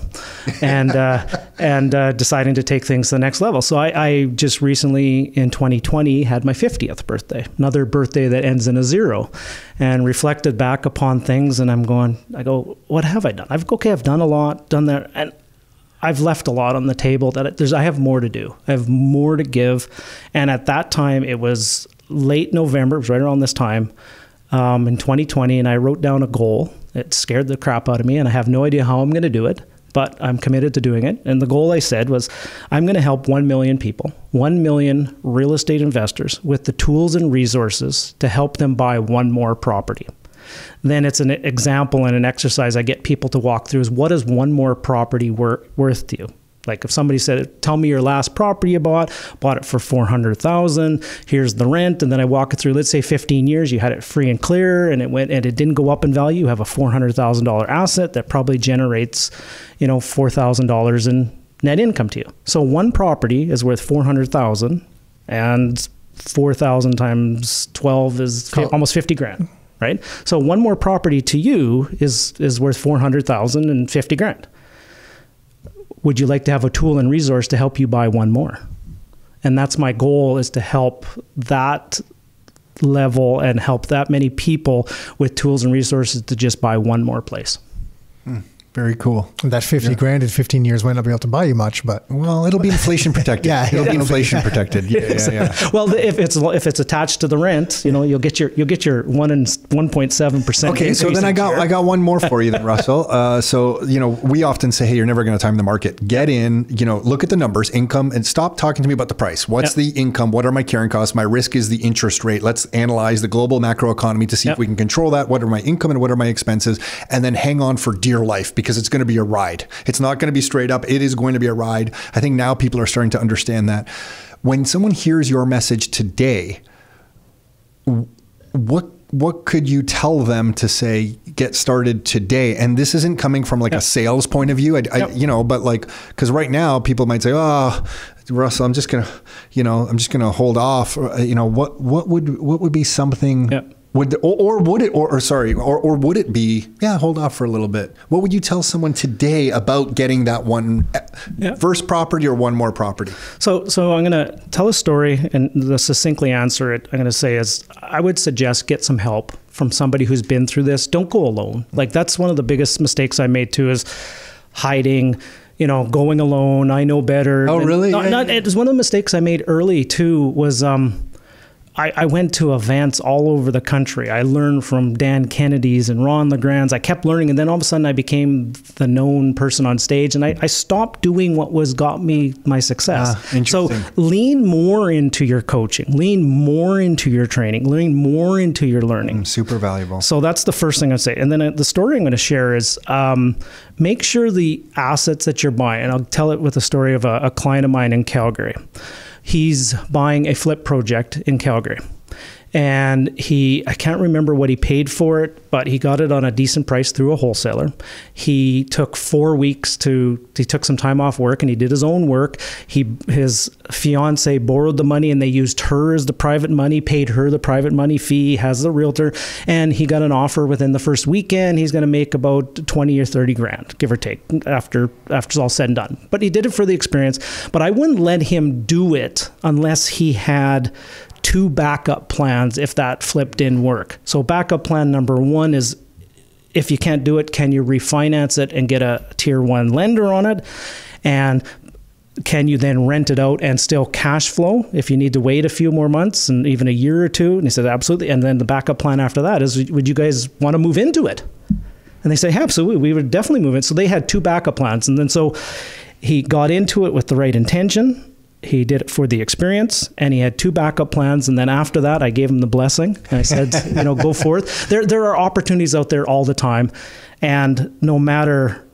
and uh, and uh, deciding to take things to the next level. So I, I just recently in 2020 had my 50th birthday, another birthday that ends in a zero, and reflected back upon things. And I'm going, I go, what have I done? I've okay, I've done a lot, done that, and I've left a lot on the table that there's I have more to do. I have more to give. And at that time it was late November, it was right around this time, um, in 2020, and I wrote down a goal. It scared the crap out of me, and I have no idea how I'm going to do it, but I'm committed to doing it. And the goal I said was I'm going to help 1 million people, 1 million real estate investors with the tools and resources to help them buy one more property then it's an example and an exercise I get people to walk through is what is one more property wor- worth to you? Like if somebody said, "Tell me your last property you bought. Bought it for four hundred thousand. Here's the rent," and then I walk it through. Let's say fifteen years, you had it free and clear, and it went and it didn't go up in value. You have a four hundred thousand dollar asset that probably generates, you know, four thousand dollars in net income to you. So one property is worth four hundred thousand, and four thousand times twelve is Cool. almost fifty grand right? So one more property to you is is worth 400,000 and 50 grand. Would you like to have a tool and resource to help you buy one more? And that's my goal is to help that level and help that many people with tools and resources to just buy one more place. Very cool. That 50 grand in 15 years might not be able to buy you much, but Well, it'll be inflation protected. Yeah, it'll yeah. be inflation protected. Yeah, yeah, yeah. Well, if it's if it's attached to the rent, you know, you'll get your you'll get your one and one point seven percent. Okay, so then I got I got one more for you, then Russell. Uh, so you know, we often say, "Hey, you're never going to time the market. Get in. You know, look at the numbers, income, and stop talking to me about the price. What's Yep. the income? What are my carrying costs? My risk is the interest rate. Let's analyze the global macroeconomy to see if we can control that. What are my income and what are my expenses? And then hang on for dear life because it's going to be a ride. It's not going to be straight up. It is going to be a ride. I think now people are starting to understand that. When someone hears your message today, what what could you tell them to say get started today and this isn't coming from like a sales point of view I, I Yep. you know but like because right now people might say oh russell i'm just gonna you know i'm just gonna hold off uh, you know what what would what would be something Yep. Would or, or would it or, or sorry or, or would it be yeah hold off for a little bit what would you tell someone today about getting that one uh, Yeah. first property or one more property So, so I'm going to tell a story and to succinctly answer it. I'm going to say is I would suggest get some help from somebody who's been through this. Don't go alone. Like that's one of the biggest mistakes I made too is hiding. You know, going alone. I know better. Oh, And really? Not, Yeah, not, yeah. it was one of the mistakes I made early too. Was um, I, I went to events all over the country. I learned from Dan Kennedy's and Ron LeGrand's. I kept learning, and then all of a sudden I became the known person on stage, and I, I stopped doing what was got me my success. Ah, so lean more into your coaching, lean more into your training, lean more into your learning. super valuable So that's the first thing I'd say. And then uh, the story I'm going to share is um, make sure the assets that you're buying, and I'll tell it with a story of a, a client of mine in Calgary. He's buying a flip project in Calgary. And he, I can't remember what he paid for it, but he got it on a decent price through a wholesaler. He took four weeks to, he took some time off work and he did his own work. He, his fiance borrowed the money and they used her as the private money, paid her the private money fee, has the realtor, and he got an offer within the first weekend. He's going to make about 20 or 30 grand, give or take, after, after it's all said and done. But he did it for the experience. But I wouldn't let him do it unless he had two backup plans if that flip didn't work. So backup plan number one is if you can't do it, can you refinance it and get a tier one lender on it? And can you then rent it out and still cash flow if you need to wait a few more months and even a year or two? And he said, absolutely. And then the backup plan after that is, would you guys want to move into it? And they say, absolutely, we would definitely move it. So they had two backup plans. And then so he got into it with the right intention. He did it for the experience and he had two backup plans. And then after that, I gave him the blessing and I said, you know, go forth. There, there are opportunities out there all the time. And no matter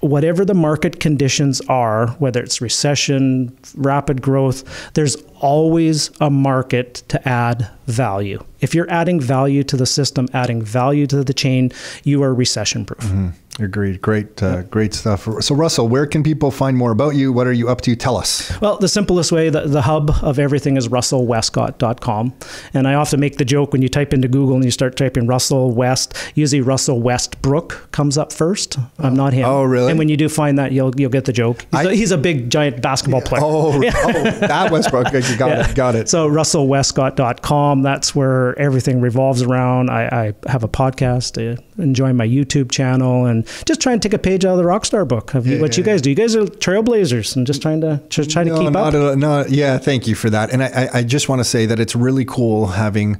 whatever the market conditions are, whether it's recession, rapid growth, there's always a market to add value. If you're adding value to the system, adding value to the chain, you are recession proof. Mm-hmm. Agreed. Great, uh, great stuff. So, Russell, where can people find more about you? What are you up to? Tell us. Well, the simplest way, the, the hub of everything is russellwestcott.com. And I often make the joke when you type into Google and you start typing Russell West, usually Russell Westbrook comes up first. I'm not him. Oh, really? And when you do find that, you'll you'll get the joke. He's, I- a, he's a big, giant basketball player. Oh, oh that Westbrook. Okay, Got Yeah. it. Got it. So russellwestcott.com, that's where everything revolves around. I, I have a podcast, uh, enjoy my YouTube channel, and just try and take a page out of the Rockstar book of Yeah, what you guys do. You guys are trailblazers and just trying to just trying to keep not up. At, no, yeah, thank you for that. And I, I, I just want to say that it's really cool having,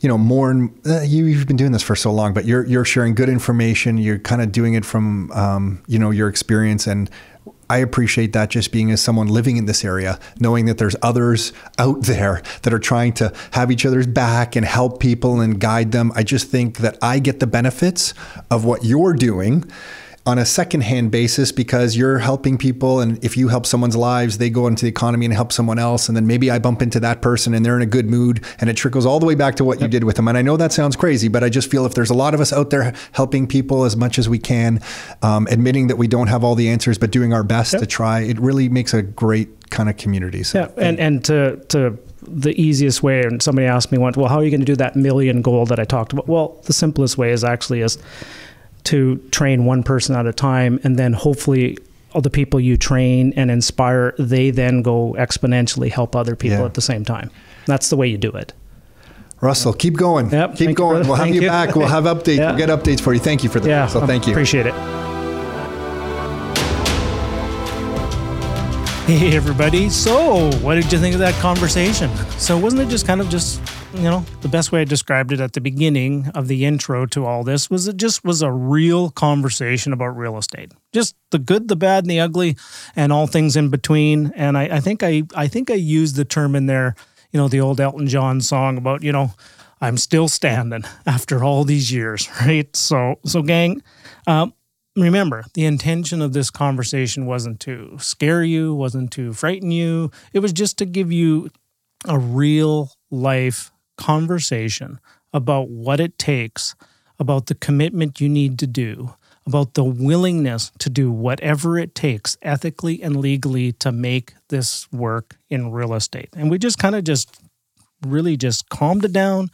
you know, more and uh, you, you've been doing this for so long, but you're you're sharing good information. You're kind of doing it from, um, you know, your experience and. I appreciate that just being as someone living in this area, knowing that there's others out there that are trying to have each other's back and help people and guide them. I just think that I get the benefits of what you're doing on a secondhand basis because you're helping people and if you help someone's lives they go into the economy and help someone else and then maybe i bump into that person and they're in a good mood and it trickles all the way back to what you did with them and i know that sounds crazy but i just feel if there's a lot of us out there helping people as much as we can um, admitting that we don't have all the answers but doing our best to try it really makes a great kind of community so Yeah, and and to to the easiest way. And somebody asked me once, well, how are you going to do that million goal that I talked about? Well, the simplest way is actually is to train one person at a time, and then hopefully all the people you train and inspire, they then go exponentially help other people Yeah. at the same time. That's the way you do it. Russell, keep going. Yep, keep thank going. brother. we'll have you, you. back. We'll have updates. Yeah. We'll get updates for you. Thank you for that. Yeah. so Thank you. Appreciate it. Hey everybody. So, what did you think of that conversation? So, wasn't it just kind of just, you know, the best way I described it at the beginning of the intro to all this was it just was a real conversation about real estate. Just the good, the bad, and the ugly, and all things in between. And I, I think I I think I used the term in there, you know, the old Elton John song about, you know, I'm still standing after all these years, right? So so gang, um, remember the intention of this conversation wasn't to scare you wasn't to frighten you it was just to give you a real life conversation about what it takes about the commitment you need to do about the willingness to do whatever it takes ethically and legally to make this work in real estate and we just kind of just really just calmed it down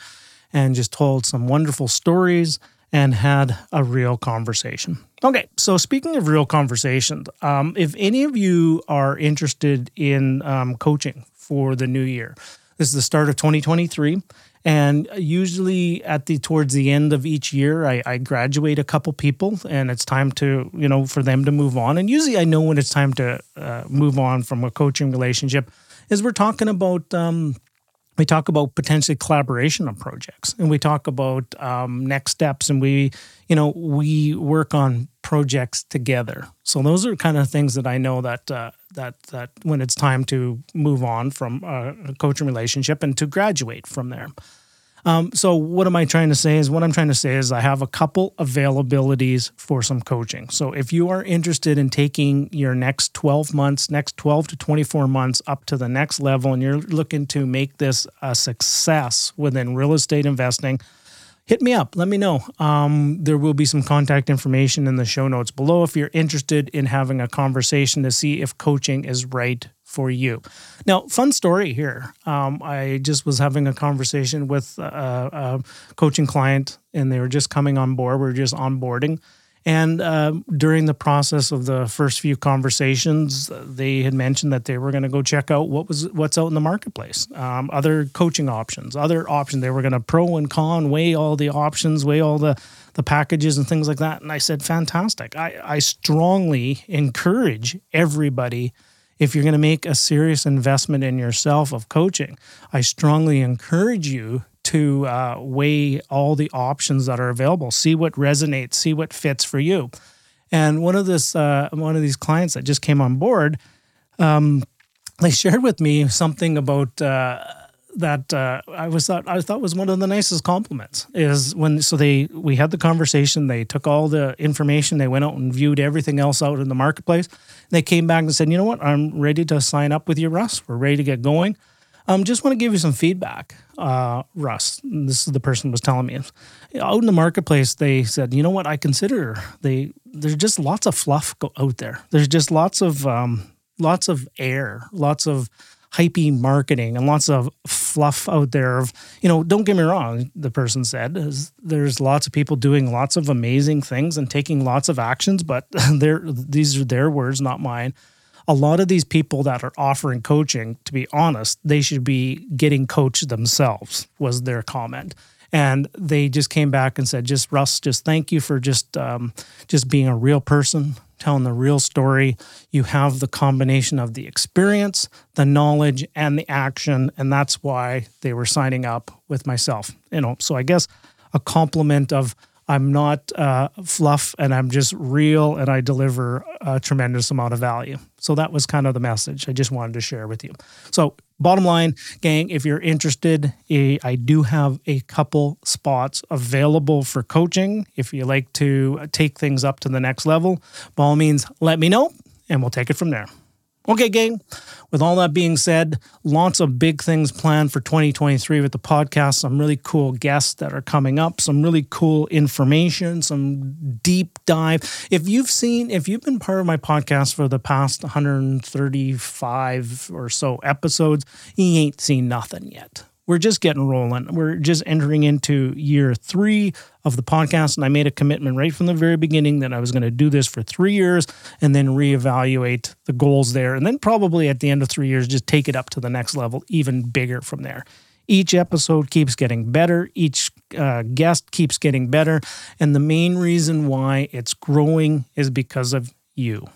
and just told some wonderful stories and had a real conversation. Okay, so speaking of real conversations, um, if any of you are interested in um, coaching for the new year, this is the start of 2023. And usually at the towards the end of each year, I, I graduate a couple people, and it's time to you know for them to move on. And usually I know when it's time to uh, move on from a coaching relationship, is we're talking about um, we talk about potentially collaboration on projects and we talk about um, next steps and we you know we work on projects together so those are kind of things that i know that uh, that that when it's time to move on from a coaching relationship and to graduate from there um, so what am I trying to say is what I'm trying to say is I have a couple availabilities for some coaching. So if you are interested in taking your next 12 months, next 12 to 24 months up to the next level, and you're looking to make this a success within real estate investing, hit me up. Let me know. Um, there will be some contact information in the show notes below if you're interested in having a conversation to see if coaching is right for you. Now, fun story here. Um, I just was having a conversation with a, a coaching client, and they were just coming on board. We are just onboarding. And uh, during the process of the first few conversations, they had mentioned that they were going to go check out what was what's out in the marketplace, um, other coaching options, other options. They were going to pro and con, weigh all the options, weigh all the the packages and things like that. And I said, fantastic. I, I strongly encourage everybody if you're going to make a serious investment in yourself of coaching, I strongly encourage you to uh, weigh all the options that are available, see what resonates, see what fits for you. And one of this, uh, one of these clients that just came on board, um, they shared with me something about uh, that uh, I was thought I thought was one of the nicest compliments is when so they we had the conversation they took all the information they went out and viewed everything else out in the marketplace. They came back and said you know what? I'm ready to sign up with you Russ. We're ready to get going um just want to give you some feedback uh, Russ. This is the person was telling me. Out in the marketplace they said you know what? I consider they there's just lots of fluff go out there. There's just lots of um, lots of air lots of hypey marketing and lots of fluff out there of you know don't get me wrong the person said there's lots of people doing lots of amazing things and taking lots of actions but they're these are their words not mine a lot of these people that are offering coaching to be honest they should be getting coached themselves was their comment. And they just came back and said just russ just thank you for just um, just being a real person telling the real story. You have the combination of the experience the knowledge and the action. And that's why they were signing up with myself. You know so i guess a compliment of i'm not uh, fluff and i'm just real and i deliver a tremendous amount of value so that was kind of the message i just wanted to share with you so bottom line, gang, if you're interested, eh, I do have a couple spots available for coaching. If you like to take things up to the next level, by all means, let me know and we'll take it from there. Okay, gang. With all that being said, lots of big things planned for 2023 with the podcast. Some really cool guests that are coming up, some really cool information, some deep dive. If you've seen, if you've been part of my podcast for the past 135 or so episodes, you ain't seen nothing yet. We're just getting rolling. We're just entering into year three of the podcast. And I made a commitment right from the very beginning that I was going to do this for three years and then reevaluate the goals there. And then probably at the end of three years, just take it up to the next level, even bigger from there. Each episode keeps getting better. Each uh, guest keeps getting better. And the main reason why it's growing is because of you.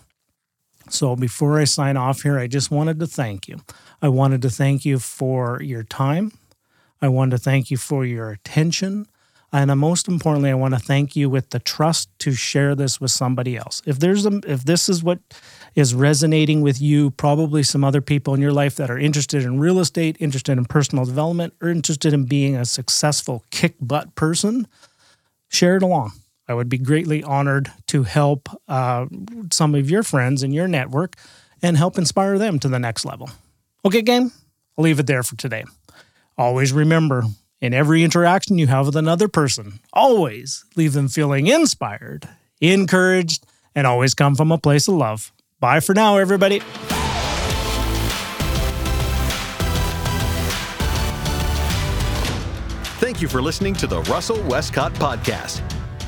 So before I sign off here, I just wanted to thank you. I wanted to thank you for your time. I want to thank you for your attention. And most importantly, I want to thank you with the trust to share this with somebody else. If there's a, if this is what is resonating with you, probably some other people in your life that are interested in real estate, interested in personal development, or interested in being a successful kick butt person, share it along. I would be greatly honored to help uh, some of your friends in your network and help inspire them to the next level. Okay, gang, I'll leave it there for today. Always remember in every interaction you have with another person, always leave them feeling inspired, encouraged, and always come from a place of love. Bye for now, everybody. Thank you for listening to the Russell Westcott Podcast.